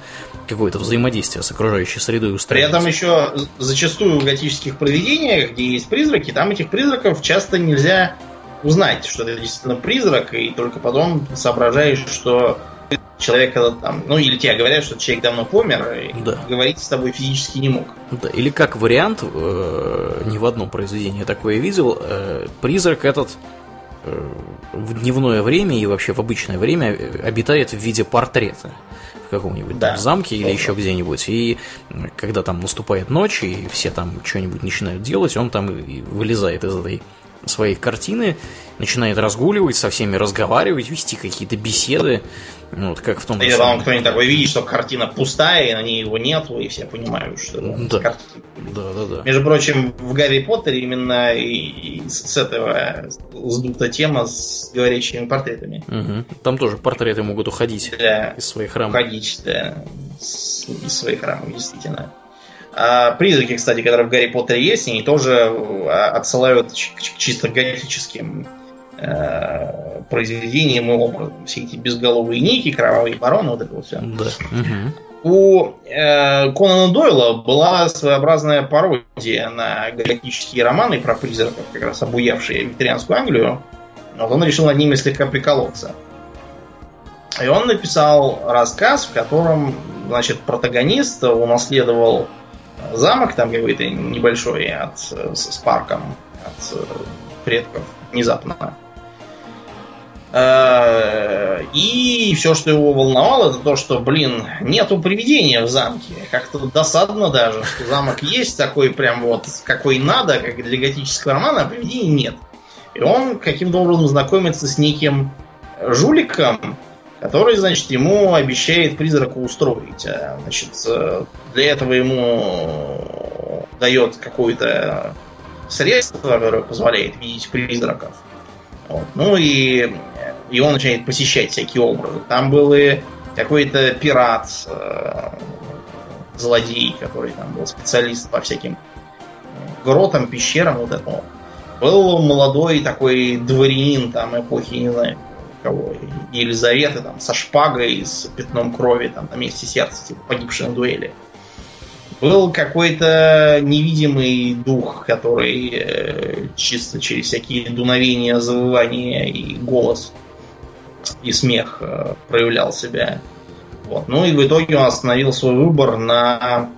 какое-то взаимодействие с окружающей средой устраивать. При этом еще зачастую в готических произведениях, где есть призраки, там этих призраков часто нельзя узнать, что это действительно призрак, и только потом соображаешь, что человек когда там, ну или тебе говорят, что человек давно помер, и да. говорить с тобой физически не мог. Да, или как вариант, э, ни в одном произведении такое видел, э, призрак этот э, в дневное время и вообще в обычное время обитает в виде портрета в каком-нибудь да. замке или еще где-нибудь. И когда там наступает ночь, и все там что-нибудь начинают делать, он там вылезает из этой своей картины, начинает разгуливать, со всеми разговаривать, вести какие-то беседы. Ну, вот как в том Или там кто-нибудь такой видит, что картина пустая, и на ней его нету, и все понимают, что да. картина. Да, да, да. Между прочим, в Гарри Поттере именно и, и с этого сдута тема с говорящими портретами. Угу. Там тоже портреты могут уходить да, из своих рамок. Уходить, да, из своих рамок, действительно. А призраки, кстати, которые в Гарри Поттере есть, они тоже а, отсылают к чисто готическим э, произведениям и образом. Все эти безголовые ники, кровавые бароны, вот это вот все. Да. Угу. У э, Конана Дойла была своеобразная пародия на готические романы про призраков, как раз обуявшие викторианскую Англию. Вот он решил над ними слегка приколоться. И он написал рассказ, в котором, значит, протагонист унаследовал замок там какой-то небольшой от, с, с парком от э, предков внезапно. Э, и все, что его волновало, это то, что, блин, нету привидения в замке. Как-то досадно даже, что замок есть такой прям вот, какой надо, как для готического романа, а привидений нет. И он каким-то образом знакомится с неким жуликом, который, значит, ему обещает призрака устроить. А, значит, э, для этого ему дает какое-то средство, которое позволяет видеть призраков. Вот. Ну и, и он начинает посещать всякие образы. Там был и какой-то пират, э, злодей, который там был специалист по всяким гротам, пещерам вот этому. Был молодой такой дворянин там эпохи, не знаю, кого, Елизаветы там со шпагой, с пятном крови там на месте сердца, типа погибшей на дуэли. Был какой-то невидимый дух, который э, чисто через всякие дуновения, завывания и голос и смех э, проявлял себя. Вот. Ну и в итоге он остановил свой выбор на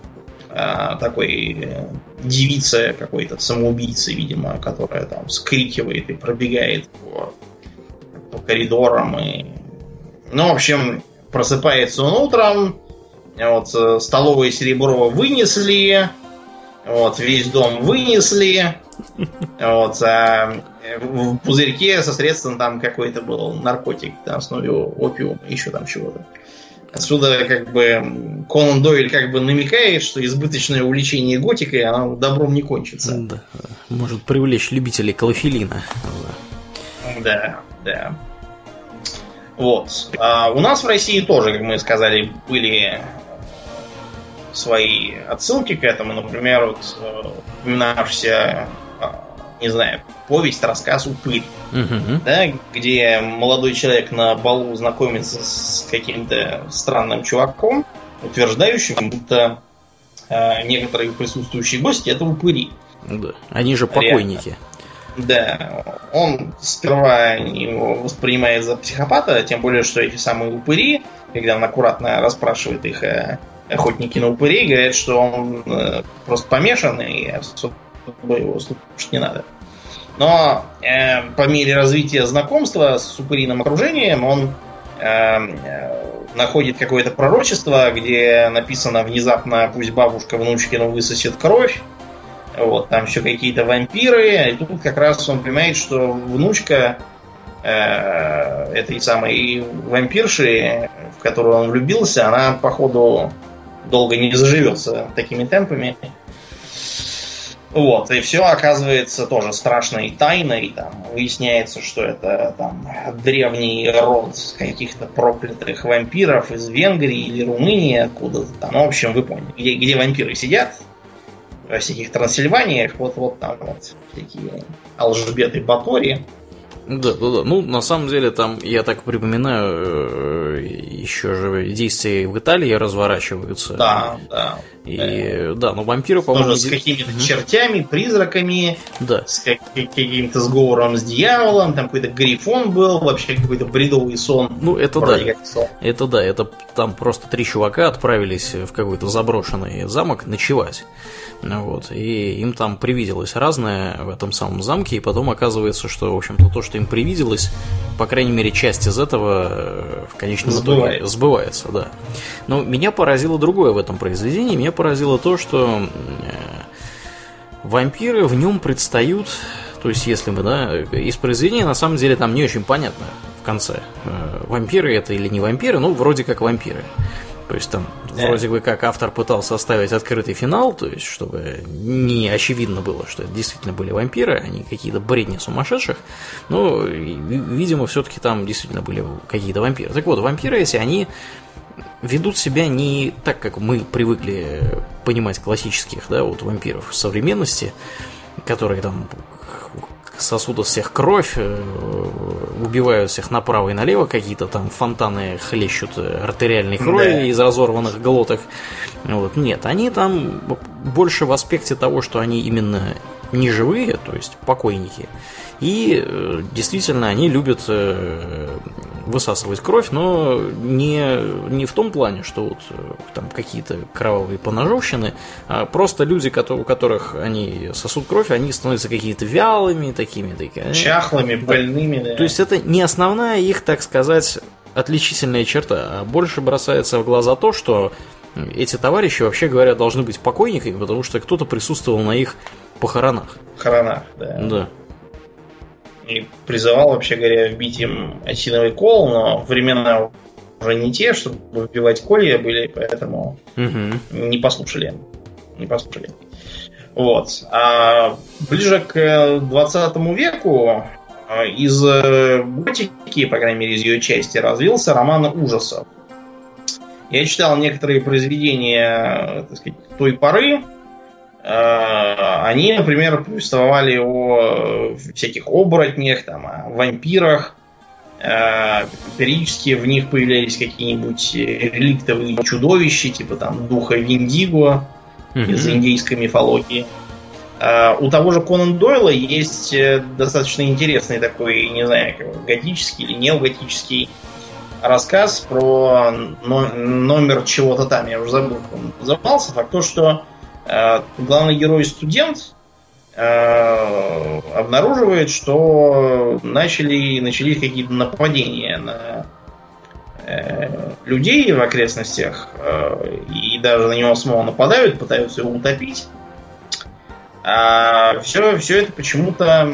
э, такой э, девице какой-то самоубийцы, видимо, которая там скрикивает и пробегает по, по коридорам. И... Ну, в общем, просыпается он утром, вот э, столовое серебро вынесли, вот весь дом вынесли, вот, а в пузырьке со средством там какой-то был наркотик на основе опиума, еще там чего-то. Отсюда как бы Конан Дойль как бы намекает, что избыточное увлечение готикой, оно добром не кончится. Да. Может привлечь любителей клофелина. Да, да. Вот. А у нас в России тоже, как мы сказали, были свои отсылки к этому. Например, вот э, упоминавшийся не знаю, повесть, рассказ «Упырь», угу. да, где молодой человек на балу знакомится с каким-то странным чуваком, утверждающим, будто э, некоторые присутствующие гости это упыри. Да. Они же покойники. Реально. Да, он сперва его воспринимает за психопата, тем более, что эти самые упыри, когда он аккуратно расспрашивает их о охотники на упырей, говорят, что он э, просто помешан и особо его слушать не надо. Но э, по мере развития знакомства с упыриным окружением он э, э, находит какое-то пророчество, где написано внезапно пусть бабушка внучкину высосет кровь. Вот, там еще какие-то вампиры. И тут как раз он понимает, что внучка э, этой самой вампирши, в которую он влюбился, она, походу, долго не заживется такими темпами. Вот, и все оказывается тоже страшной тайной. Там выясняется, что это там древний род каких-то проклятых вампиров из Венгрии или Румынии, откуда-то там. Ну, в общем, вы поняли, где, где вампиры сидят, во всяких Трансильваниях, вот, вот там вот такие алжбеты Батори. Да, да, да. Ну, на самом деле, там, я так припоминаю, э, еще же действия в Италии разворачиваются. Да, да. И да, но вампиры, по-моему... с какими-то угу. чертями, призраками, да. с каким-то сговором с дьяволом, там какой-то грифон был, вообще какой-то бредовый сон. Ну, это да. Это да, это там просто три чувака отправились в какой-то заброшенный замок ночевать. Вот, и им там привиделось разное в этом самом замке, и потом оказывается, что, в общем-то, то, что им привиделось, по крайней мере, часть из этого э, в конечном итоге сбывается, да. Но меня поразило другое в этом произведении. Меня поразило то, что э, вампиры в нем предстают, то есть если мы, да, из произведения на самом деле там не очень понятно в конце, э, вампиры это или не вампиры, ну, вроде как вампиры. То есть там да. вроде бы как автор пытался оставить открытый финал, то есть чтобы не очевидно было, что это действительно были вампиры, а не какие-то бредни сумасшедших. Но, видимо, все-таки там действительно были какие-то вампиры. Так вот, вампиры, если они ведут себя не так, как мы привыкли понимать классических, да, вот вампиров современности, которые там сосудов всех кровь, э, убивают всех направо и налево, какие-то там фонтаны хлещут артериальной крови да. из разорванных глоток. Вот. Нет, они там больше в аспекте того, что они именно не живые, то есть покойники. И э, действительно они любят э, высасывать кровь, но не, не в том плане, что вот э, там какие-то кровавые поножовщины, а просто люди, у которых они сосут кровь, они становятся какие-то вялыми, такими, такими чахлыми, больными. Да. То есть это не основная их, так сказать, отличительная черта, а больше бросается в глаза то, что эти товарищи, вообще говоря, должны быть покойниками, потому что кто-то присутствовал на их похоронах. Похоронах, да. Да и призывал, вообще говоря, вбить им осиновый кол, но времена уже не те, чтобы вбивать колья были, поэтому угу. не послушали. Не послушали. Вот. А ближе к 20 веку а, из э, готики, по крайней мере, из ее части, развился роман ужасов. Я читал некоторые произведения так сказать, той поры, Э, они, например, повествовали о всяких оборотнях, там, о вампирах, Э, периодически в них появлялись какие-нибудь реликтовые чудовища, типа там духа Виндиго mm-hmm. из индийской мифологии. Э, у того же Конан Дойла есть э, достаточно интересный такой, не знаю, готический или неоготический рассказ про номер чего-то там, я уже забыл, как он назывался. Факт то, что главный герой студент, Э, обнаруживает, что начали, начались какие-то нападения на э, людей в окрестностях, э, и даже на него самого нападают, пытаются его утопить. А все, все это почему-то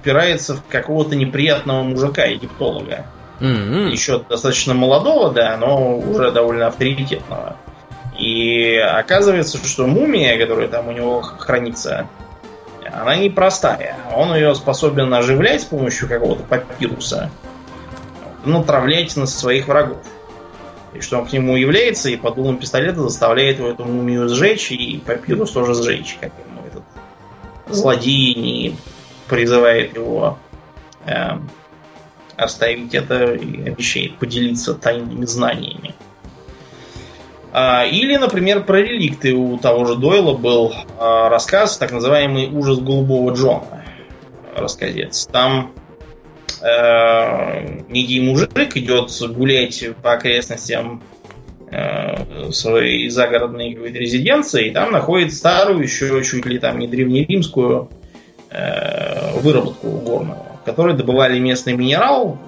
упирается в какого-то неприятного мужика, египтолога. Mm-hmm. Еще достаточно молодого, да, но уже довольно авторитетного. И оказывается, что мумия, которая там у него хранится, она непростая. Он ее способен оживлять с помощью какого-то папируса, натравлять на своих врагов. И что он к нему является, и под дулом пистолета заставляет его эту мумию сжечь, и папирус тоже сжечь, как ему этот злодей не призывает его э, оставить это и обещает поделиться тайными знаниями. А, или, например, про реликты у того же Дойла был а, рассказ, так называемый «Ужас голубого Джона». Рассказец. Там э, некий мужик идет гулять по окрестностям э, своей загородной резиденции, и там находит старую, еще чуть ли там не древнеримскую э, выработку горную, в которой добывали местный минерал,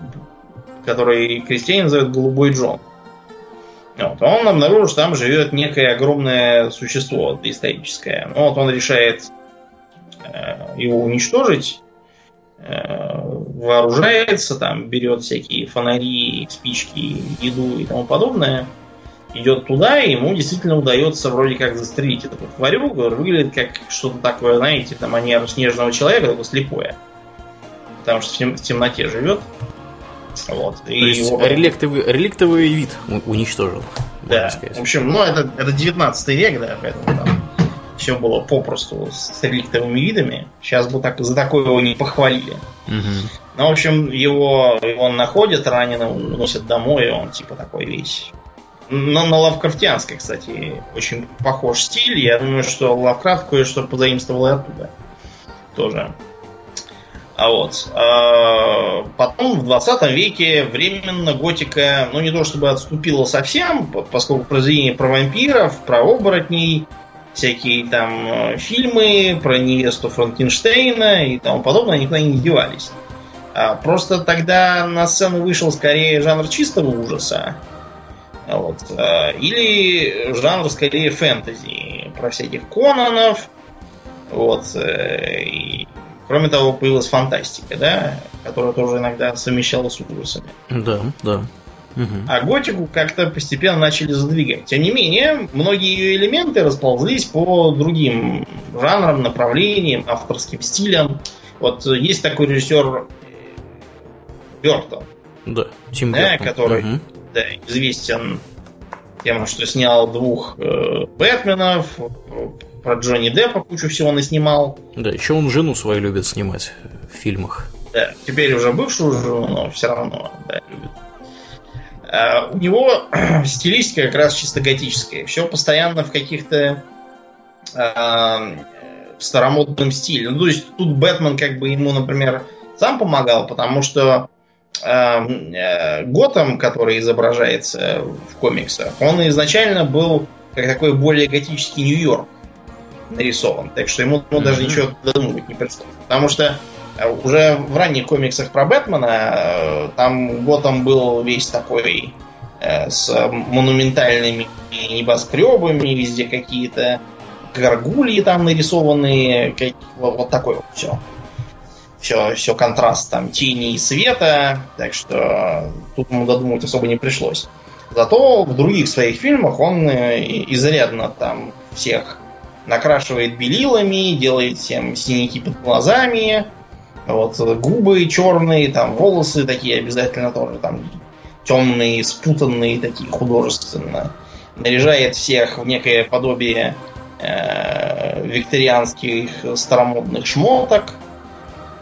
который крестьяне называют голубой Джон. Вот. Он обнаружил, что там живет некое огромное существо доисторическое. Ну, вот он решает э, его уничтожить, э, вооружается, там берет всякие фонари, спички, еду и тому подобное. Идет туда, и ему действительно удается вроде как застрелить эту тварю, выглядит как что-то такое, знаете, там манера снежного человека, только слепое. Потому что в темноте живет. Вот. То и есть его... реликтовый, реликтовый вид уничтожил. Да. В общем, ну это, это 19 век, да, поэтому там все было попросту с реликтовыми видами. Сейчас бы так, за такое его не похвалили. Угу. Ну, в общем, его он находит раненым, уносят домой, и он типа такой весь. Но на Лавкрафтианской, кстати, очень похож стиль. Я думаю, что Лавкрафт кое-что позаимствовал и оттуда. Тоже. А вот. А потом в 20 веке временно готика, ну не то чтобы отступила совсем, поскольку произведения про вампиров, про оборотней, всякие там э, фильмы про невесту Франкенштейна и тому подобное никуда не девались. А просто тогда на сцену вышел скорее жанр чистого ужаса. Вот. А, или жанр скорее фэнтези. Про всяких Конанов. Вот. Э, и Кроме того, появилась фантастика, да, которая тоже иногда совмещалась с ужасами. Да, да. Угу. А готику как-то постепенно начали задвигать. Тем не менее, многие ее элементы расползлись по другим жанрам, направлениям, авторским стилям. Вот есть такой режиссер Бертон. Да, Тим да, Бертон. который угу. да, известен тем, что снял двух э, Бэтменов, про Джонни Деппа кучу всего наснимал. Да, еще он жену свою любит снимать в фильмах. Да, теперь уже бывшую жену, но все равно, да, любит. А у него [clears throat] стилистика как раз чисто готическая. Все постоянно в каких-то а, старомодном стиле. Ну, то есть тут Бэтмен как бы ему, например, сам помогал, потому что э, Готэм, который изображается в комиксах, он изначально был как такой более готический Нью-Йорк нарисован. Так что ему ну, даже ничего додумывать не пришлось. Потому что э, уже в ранних комиксах про Бэтмена э, там Готэм был весь такой э, с монументальными небоскребами, везде какие-то горгульи там нарисованные, вот такое вот все. Все, все контраст там тени и света, так что тут ему додумывать особо не пришлось. Зато в других своих фильмах он изрядно там всех накрашивает белилами, делает всем синяки под глазами, вот губы черные, там волосы такие обязательно тоже там темные, спутанные такие художественно. Наряжает всех в некое подобие э, викторианских старомодных шмоток.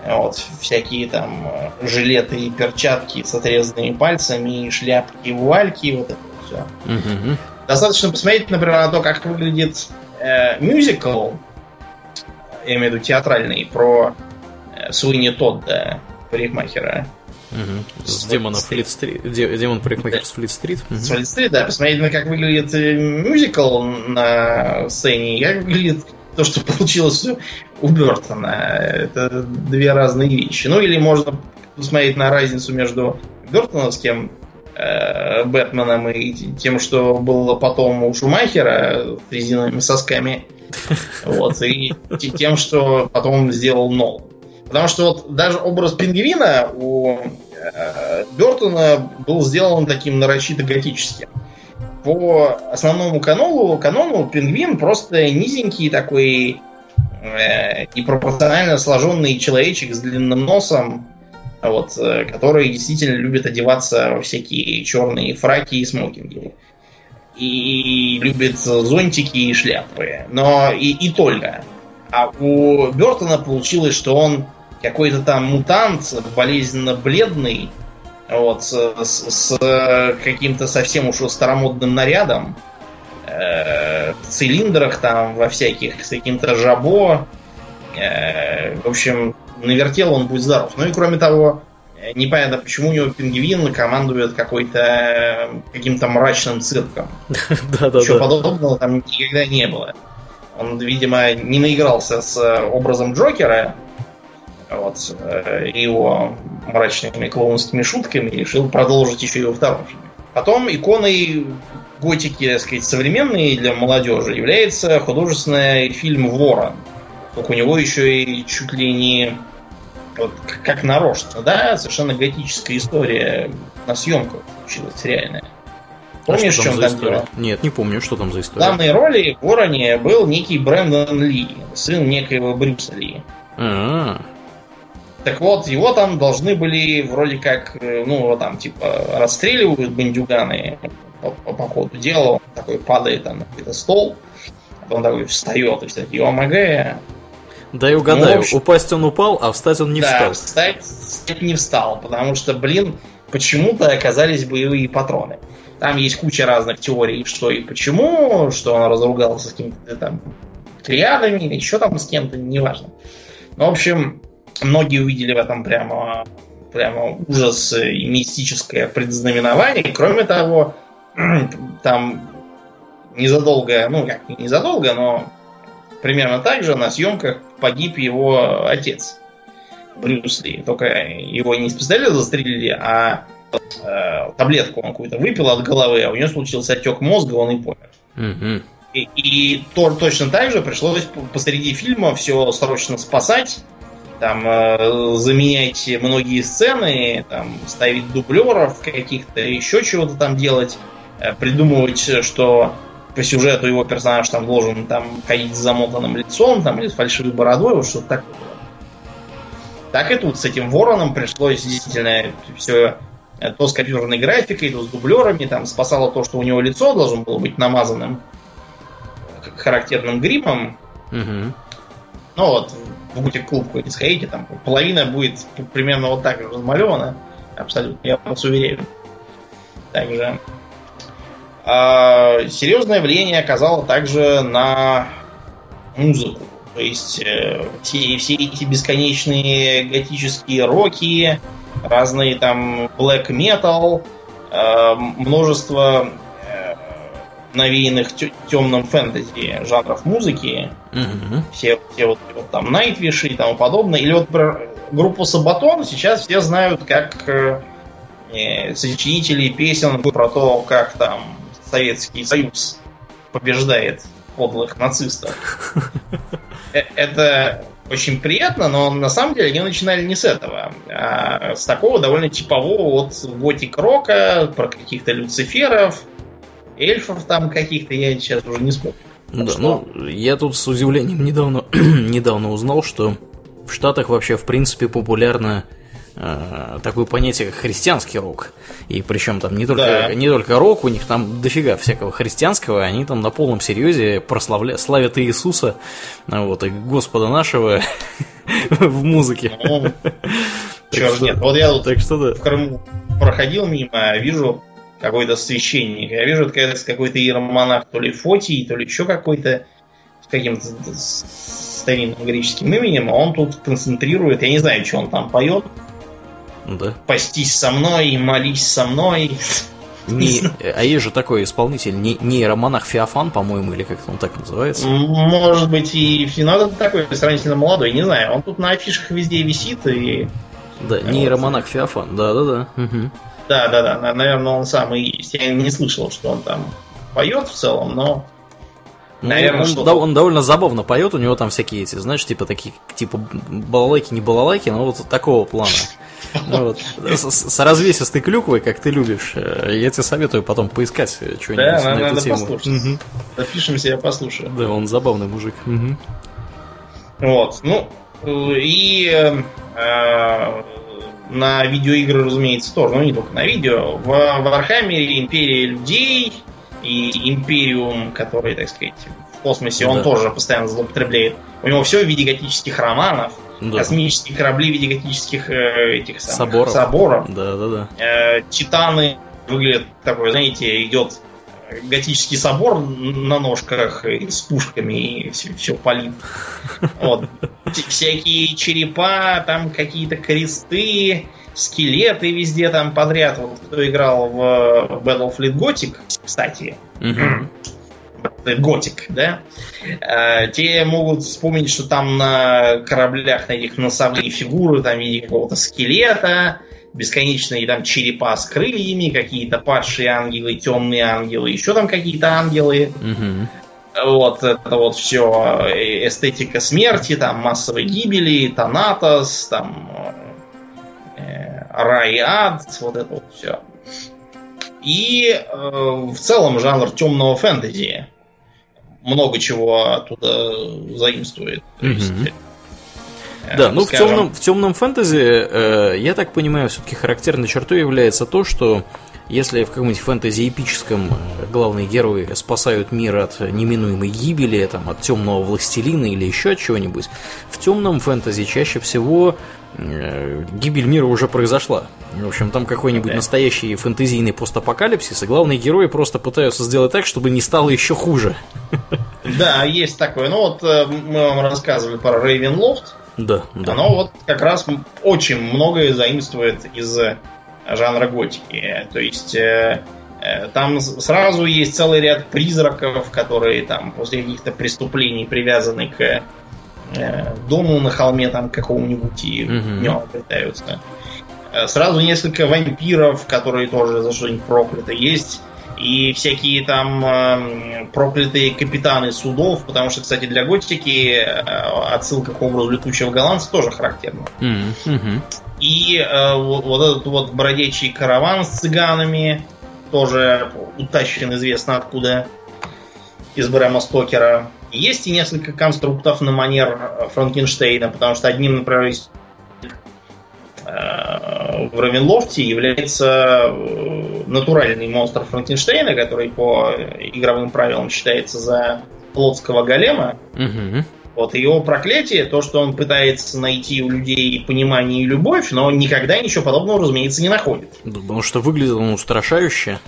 Вот, всякие там э, жилеты и перчатки с отрезанными пальцами, шляпки, вуальки, вот это все. Угу. Достаточно посмотреть, например, на то, как выглядит э, мюзикл, я имею в виду театральный, про э, Суини Тодда, парикмахера. Угу. С демона Флит-стрит. Демон парикмахер с Флит-стрит. Угу. С Флит-стрит, да. Посмотреть, на как выглядит э, мюзикл на сцене, как выглядит то, что получилось у Бертона. Это две разные вещи. Ну, или можно посмотреть на разницу между Бертоновским э, Бэтменом и тем, что было потом у Шумахера с резиновыми сосками. Вот, и тем, что потом сделал Нол. Потому что вот даже образ пингвина у э, Бертона был сделан таким нарочито готическим. По основному канону, канону пингвин просто низенький такой э, непропорционально сложенный человечек с длинным носом, вот, э, который действительно любит одеваться во всякие черные фраки и смокинги. И любит зонтики и шляпы. Но и, и только. А у Бертона получилось, что он какой-то там мутант, болезненно бледный, вот, с, с каким-то совсем уж старомодным нарядом, э, в цилиндрах там, во всяких, с каким-то жабо. Э, в общем, навертел он, будь здоров. Ну и кроме того, непонятно, почему у него пингвин командует какой-то каким-то мрачным цирком. [laughs] Да-да-да. Ничего подобного там никогда не было. Он, видимо, не наигрался с образом Джокера, вот, э, его мрачными клоунскими шутками и решил продолжить еще и втором фильме. Потом иконой готики, так сказать, современной для молодежи является художественный фильм «Ворон». Только у него еще и чуть ли не вот, как нарочно, да, совершенно готическая история на съемках случилась реальная. Помнишь, а что там, там дело? Нет, не помню, что там за история. В главной роли в Вороне был некий Брэндон Ли, сын некоего Брюса Ли. А-а-а. Так вот, его там должны были вроде как, э, ну, там, типа, расстреливают бандюганы по, по, по ходу дела, он такой падает там на какой-то стол, он такой встает, и все такие, ОМГ. Да и угадаю, ну, общем, упасть он упал, а встать он не да, встал. встать, встать не встал, потому что, блин, почему-то оказались боевые патроны. Там есть куча разных теорий, что и почему, что он разругался с какими-то там триадами, еще там с кем-то, неважно. Ну, в общем, Многие увидели в этом прямо, прямо ужас и мистическое предзнаменование. И, кроме того, [clears throat] там незадолго, ну как, незадолго, но примерно так же на съемках погиб его отец. Брюс Ли. Только его не из пистолета застрелили, а э, таблетку он какую-то выпил от головы, а у него случился отек мозга, он и помер. Mm-hmm. И, и то, точно так же пришлось посреди фильма все срочно спасать там э, заменять многие сцены, там ставить дублеров каких-то, еще чего-то там делать, э, придумывать, что по сюжету его персонаж там должен там ходить с замотанным лицом, там или с фальшивой бородой, вот что-то такое. Так и тут с этим вороном пришлось действительно все э, то с компьютерной графикой, то с дублерами, там спасало то, что у него лицо должно было быть намазанным характерным гримом. Угу. Ну вот, в бутик-клуб какой-нибудь сходите, там половина будет примерно вот так размалевана. Абсолютно, я вас уверяю. Также а, серьезное влияние оказало также на музыку. То есть э, все, все эти бесконечные готические роки, разные там black metal, э, множество навеянных темным фэнтези жанров музыки. Угу. Все, все вот, вот там Найтвиши и тому подобное. Или вот про группу Сабатон сейчас все знают как э, э, сочинители песен про то, как там Советский Союз побеждает подлых нацистов. Э, это очень приятно, но на самом деле они начинали не с этого, а с такого довольно типового вот готик-рока, про каких-то люциферов, эльфов там каких-то, я сейчас уже не смог. Да, что? ну, я тут с удивлением недавно, [clears throat] недавно узнал, что в Штатах вообще, в принципе, популярна э, такое понятие, как христианский рок. И причем там не только, да. не только рок, у них там дофига всякого христианского, они там на полном серьезе прославля... славят Иисуса, вот, и Господа нашего [laughs] в музыке. Ну, черт, нет, вот я тут так что в Крыму проходил мимо, вижу какой-то священник, я вижу какой-то иеромонах, то ли Фотий, то ли еще какой-то, с каким-то старинным греческим именем, а он тут концентрирует, я не знаю, что он там поет. Да. Пастись со мной, молись со мной. Не, а есть же такой исполнитель, не, нейромонах Феофан, по-моему, или как он так называется? Может быть, и надо такой сравнительно молодой, не знаю. Он тут на афишах везде висит и. Да, нейромонах Феофан, да, да, да. Угу. Да, да, да, наверное, он сам и есть. Я не слышал, что он там поет в целом, но ну, Наверное, он, он, он довольно забавно поет, у него там всякие эти, знаешь, типа такие, типа балалайки, не балалайки, но вот такого плана. Ну, вот. с, с развесистой клюквой, как ты любишь. Э, я тебе советую потом поискать э, что-нибудь да, на надо, эту тему. Послушать. Угу. Запишемся, я послушаю. Да, он забавный мужик. Угу. Вот, ну, и э, на видеоигры, разумеется, тоже, но не только на видео. В Warhammer е Империя людей и Империум, который, так сказать, в космосе, он да. тоже постоянно злоупотребляет. У него все в виде готических романов, да. космические корабли в виде готических э, этих самых соборов. соборов. Да, да, да. Э, титаны выглядят такой, знаете, идет готический собор на ножках с пушками и все, все палит. [laughs] Вот. Всякие черепа, там какие-то кресты, скелеты везде там подряд. Вот кто играл в Battlefleet Gothic, кстати, Готик, да, э, те могут вспомнить, что там на кораблях на этих носовые фигуры, там в виде какого-то скелета, бесконечные там черепа с крыльями, какие-то падшие ангелы, темные ангелы, еще там какие-то ангелы. Угу. Вот это вот все э, эстетика смерти, там массовой гибели, Танатос, там э, рай и ад, вот это вот все. И э, в целом жанр темного фэнтези много чего оттуда заимствует. То есть, mm да, ну скажем... в темном, в темном фэнтези, э, я так понимаю, все-таки характерной чертой является то, что если в каком-нибудь фэнтези эпическом э, главные герои спасают мир от неминуемой гибели, там, от темного властелина или еще от чего-нибудь, в темном фэнтези чаще всего э, гибель мира уже произошла. В общем, там какой-нибудь да. настоящий фэнтезийный постапокалипсис, и главные герои просто пытаются сделать так, чтобы не стало еще хуже. Да, есть такое. Ну вот э, мы вам рассказывали про Рейвенлофт. Да, да. Оно вот как раз очень многое заимствует из жанра готики. То есть э, э, там сразу есть целый ряд призраков, которые там после каких-то преступлений привязаны к э, дому на холме там какому-нибудь и угу. в нем пытаются. Э, сразу несколько вампиров, которые тоже за что-нибудь прокляты. Есть и всякие там э, проклятые капитаны судов, потому что, кстати, для готики э, отсылка к образу летучего голландца тоже характерна. Mm-hmm. И э, вот, вот этот вот бродячий караван с цыганами, тоже утащен известно откуда, из Брэма Стокера. Есть и несколько конструктов на манер Франкенштейна, потому что одним, например, Э, в Равенлофте является э, натуральный монстр Франкенштейна, который по игровым правилам считается за плотского голема. Угу. Вот его проклятие, то, что он пытается найти у людей понимание и любовь, но никогда ничего подобного, разумеется, не находит. Потому что выглядел он устрашающе.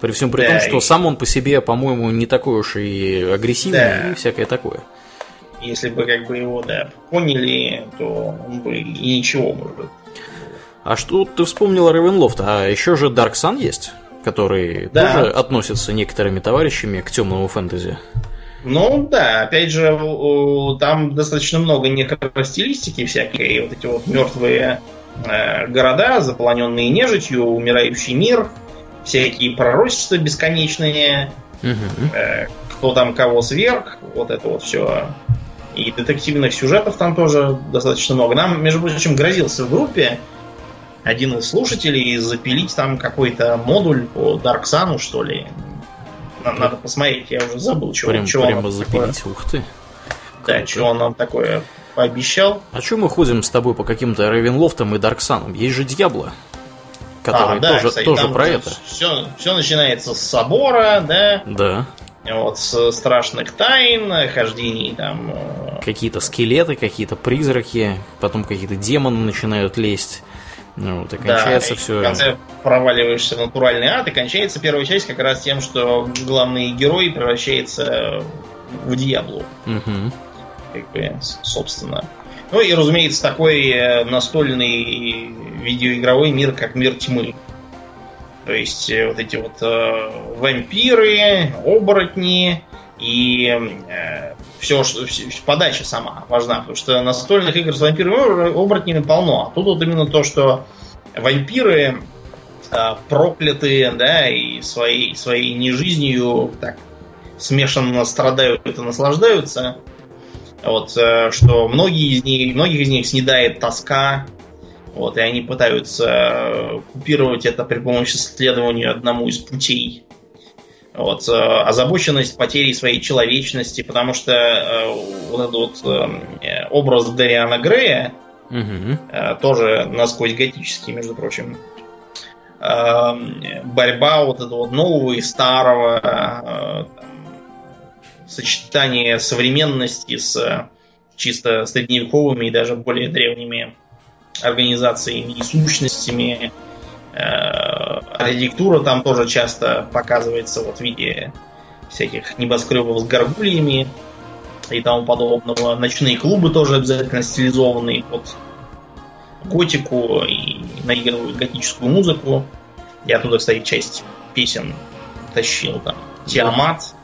При всем при да, том, что и... сам он по себе, по-моему, не такой уж и агрессивный да. и всякое такое. Если бы как бы его, да, поняли, то он бы и ничего, может быть. А что ты вспомнил Ревенлофт? А еще же Dark Sun есть, который да. тоже относится некоторыми товарищами к темному фэнтези. Ну да, опять же, там достаточно много некростилистики всякой, вот эти вот мертвые э, города, заполоненные нежитью, умирающий мир, всякие пророчества бесконечные, угу. э, кто там кого сверг, вот это вот все. И детективных сюжетов там тоже достаточно много. Нам, между прочим, грозился в группе один из слушателей запилить там какой-то модуль по Dark Sun, что ли. Надо посмотреть, я уже забыл, чего, прям, чего прямо запилить, такое. ух ты. Да, чего он нам такое пообещал. А что мы ходим с тобой по каким-то Рейвенлофтам и Дарксанам? Есть же Дьябло, который а, да, тоже, кстати, тоже про это. Все, все начинается с собора, да? Да. Вот, с страшных тайн, хождений там. Э, какие-то скелеты, какие-то призраки, потом какие-то демоны начинают лезть. Ну, вот, и кончается да, все. В конце проваливаешься в натуральный ад, и кончается первая часть как раз тем, что главный герой превращается в Диаблу. Угу. Как бы, собственно. Ну и, разумеется, такой э, настольный видеоигровой мир, как мир тьмы. То есть э, вот эти вот э, вампиры, оборотни и э, все, что, подача сама важна, потому что настольных игр с вампирами оборотнями полно. А тут вот именно то, что вампиры э, проклятые, да, и своей, своей нежизнью так смешанно страдают и наслаждаются. Вот, э, что многие из них, многих из них снедает тоска, вот, и они пытаются э, купировать это при помощи следования одному из путей. Вот, э, озабоченность потерей своей человечности, потому что э, вот этот вот э, образ Дариана Грея угу. тоже насквозь готический, между прочим. Э, борьба вот этого вот нового и старого, сочетание современности с чисто средневековыми и даже более древними организациями и сущностями. Э, архитектура там тоже часто показывается вот в виде всяких небоскребов с горгульями и тому подобного. Ночные клубы тоже обязательно стилизованные под готику и наигрывают готическую музыку. Я оттуда, кстати, часть песен тащил там. Тиамат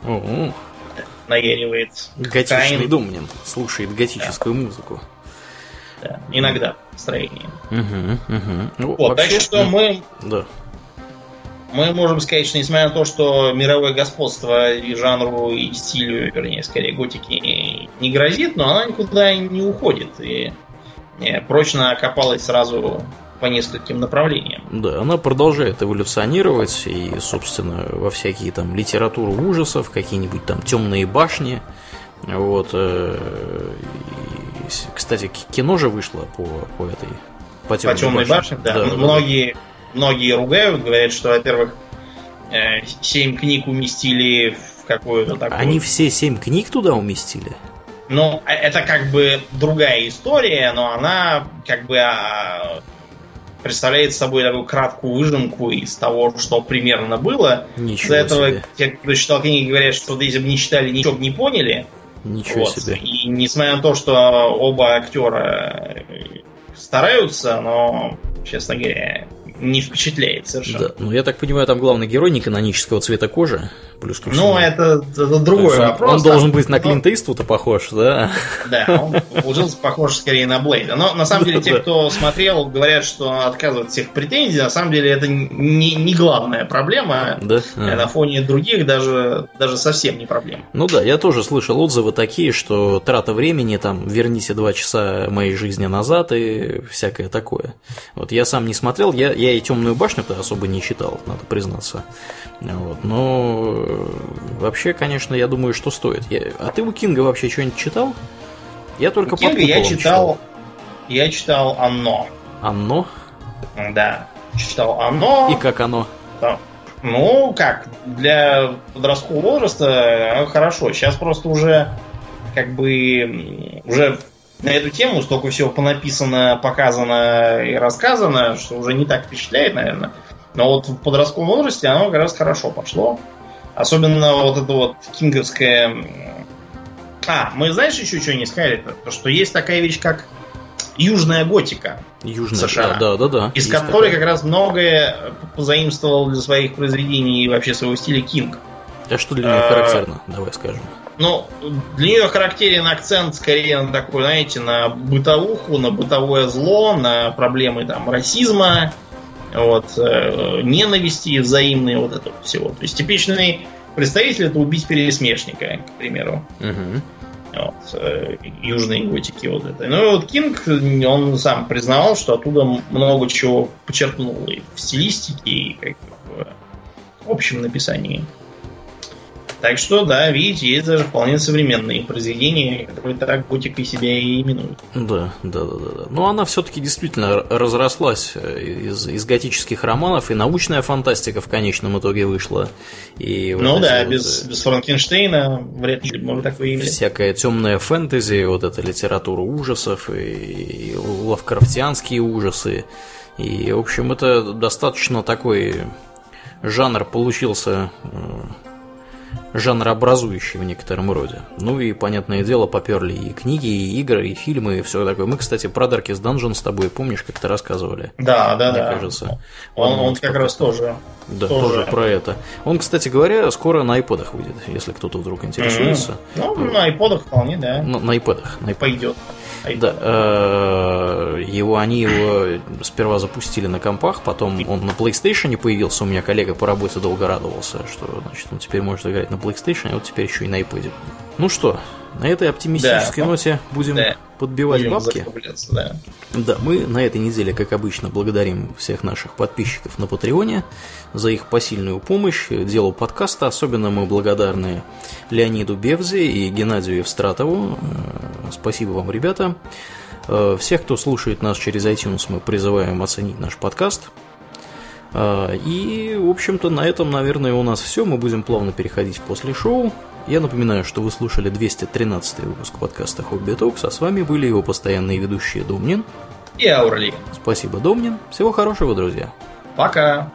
наеривает. Готичный Каин. Думнин слушает готическую да. музыку. Да, иногда строение. Угу, угу. Ну, вот, вообще, так что мы... Да. Мы можем сказать, что несмотря на то, что мировое господство и жанру, и стилю, вернее, скорее, готики не грозит, но она никуда не уходит. И прочно окопалась сразу по нескольким направлениям. Да, она продолжает эволюционировать и, собственно, во всякие там литературу ужасов, какие-нибудь там темные башни. Вот. Э, кстати, кино же вышло по, по этой по темной, по темной башне. башне да. Да, многие, да. многие ругают, говорят, что, во-первых, э, семь книг уместили в какую-то такую. Они все семь книг туда уместили? Ну, э, это как бы другая история, но она как бы а, представляет собой такую краткую выжимку из того, что примерно было. Ничего Из-за этого себе. те, кто читал книги, говорят, что если бы не читали, ничего бы не поняли. Ничего вот. себе. И несмотря на то, что оба актера стараются, но, честно говоря, не впечатляет совершенно. Да, ну я так понимаю, там главный герой не канонического цвета кожи. Плюс ко всему. Ну, это, это другой он, вопрос. Он должен быть на Клинта Иствуда похож, да? Да, он получился похож скорее на Блейда. Но на самом деле те, кто смотрел, говорят, что отказывают всех претензий. На самом деле это не, не главная проблема. Да? А. На фоне других даже, даже совсем не проблема. Ну да, я тоже слышал отзывы такие, что трата времени, там, верните два часа моей жизни назад и всякое такое. Вот я сам не смотрел, я, я и темную башню-то особо не читал, надо признаться. Вот, но вообще, конечно, я думаю, что стоит. Я... А ты у Кинга вообще что-нибудь читал? Я только Кинга я читал, читал. Я читал Анно. Анно? Да. Читал Анно. И как оно? Да. Ну, как, для подросткового возраста хорошо. Сейчас просто уже как бы уже на эту тему столько всего понаписано, показано и рассказано, что уже не так впечатляет, наверное. Но вот в подростковом возрасте оно как раз хорошо пошло. Особенно вот это вот кинговское... А, мы знаешь еще что не сказали? То, что есть такая вещь, как Южная готика. Южная, США, да, да, да. Из которой такая. как раз многое позаимствовал для своих произведений и вообще своего стиля Кинг. А что для нее а, характерно? Давай скажем. Ну, для нее характерен акцент скорее на такой, знаете, на бытовуху, на бытовое зло, на проблемы там расизма, вот, э, ненависти взаимные, вот этого всего. То есть типичный представитель это убить пересмешника, к примеру. Угу. Вот, э, южные готики вот это. Ну и вот Кинг, он сам признавал, что оттуда много чего почерпнул и в стилистике, и как в общем написании. Так что, да, видите, есть даже вполне современные произведения, которые так готикой себя и именуют. Да, да, да, да. да. Но она все-таки действительно разрослась э, из, из готических романов, и научная фантастика в конечном итоге вышла. И ну да, вот, без, без Франкенштейна вряд ли мы такое имели. Всякая темная фэнтези, вот эта литература ужасов, и, и лавкрафтианские ужасы. И, в общем, это достаточно такой жанр получился э, жанрообразующий в некотором роде. Ну и, понятное дело, поперли и книги, и игры, и фильмы, и все такое. Мы, кстати, про Darkest Dungeon с тобой, помнишь, как то рассказывали? Да, да, Мне да. кажется. Он, он, он как раз тоже. Да, тоже. тоже про это. Он, кстати говоря, скоро на айподах выйдет, если кто-то вдруг интересуется. Mm-hmm. Ну, на айподах вполне, да. На, на айподах. На Пойдет. Да, э, его, они его сперва запустили на компах, потом он на PlayStation появился. У меня коллега по работе долго радовался, что значит, он теперь может играть на PlayStation, а вот теперь еще и на iPad. Ну что, на этой оптимистической да, ноте будем да, подбивать будем бабки. Да. да, мы на этой неделе, как обычно, благодарим всех наших подписчиков на Патреоне за их посильную помощь делу подкаста. Особенно мы благодарны Леониду Бевзе и Геннадию Евстратову. Э, спасибо вам, ребята. Э, всех, кто слушает нас через iTunes, мы призываем оценить наш подкаст. Э, и, в общем-то, на этом, наверное, у нас все. Мы будем плавно переходить после шоу. Я напоминаю, что вы слушали 213 выпуск подкаста Хобби Токс, а с вами были его постоянные ведущие Домнин и Аурли. Спасибо, Домнин. Всего хорошего, друзья. Пока.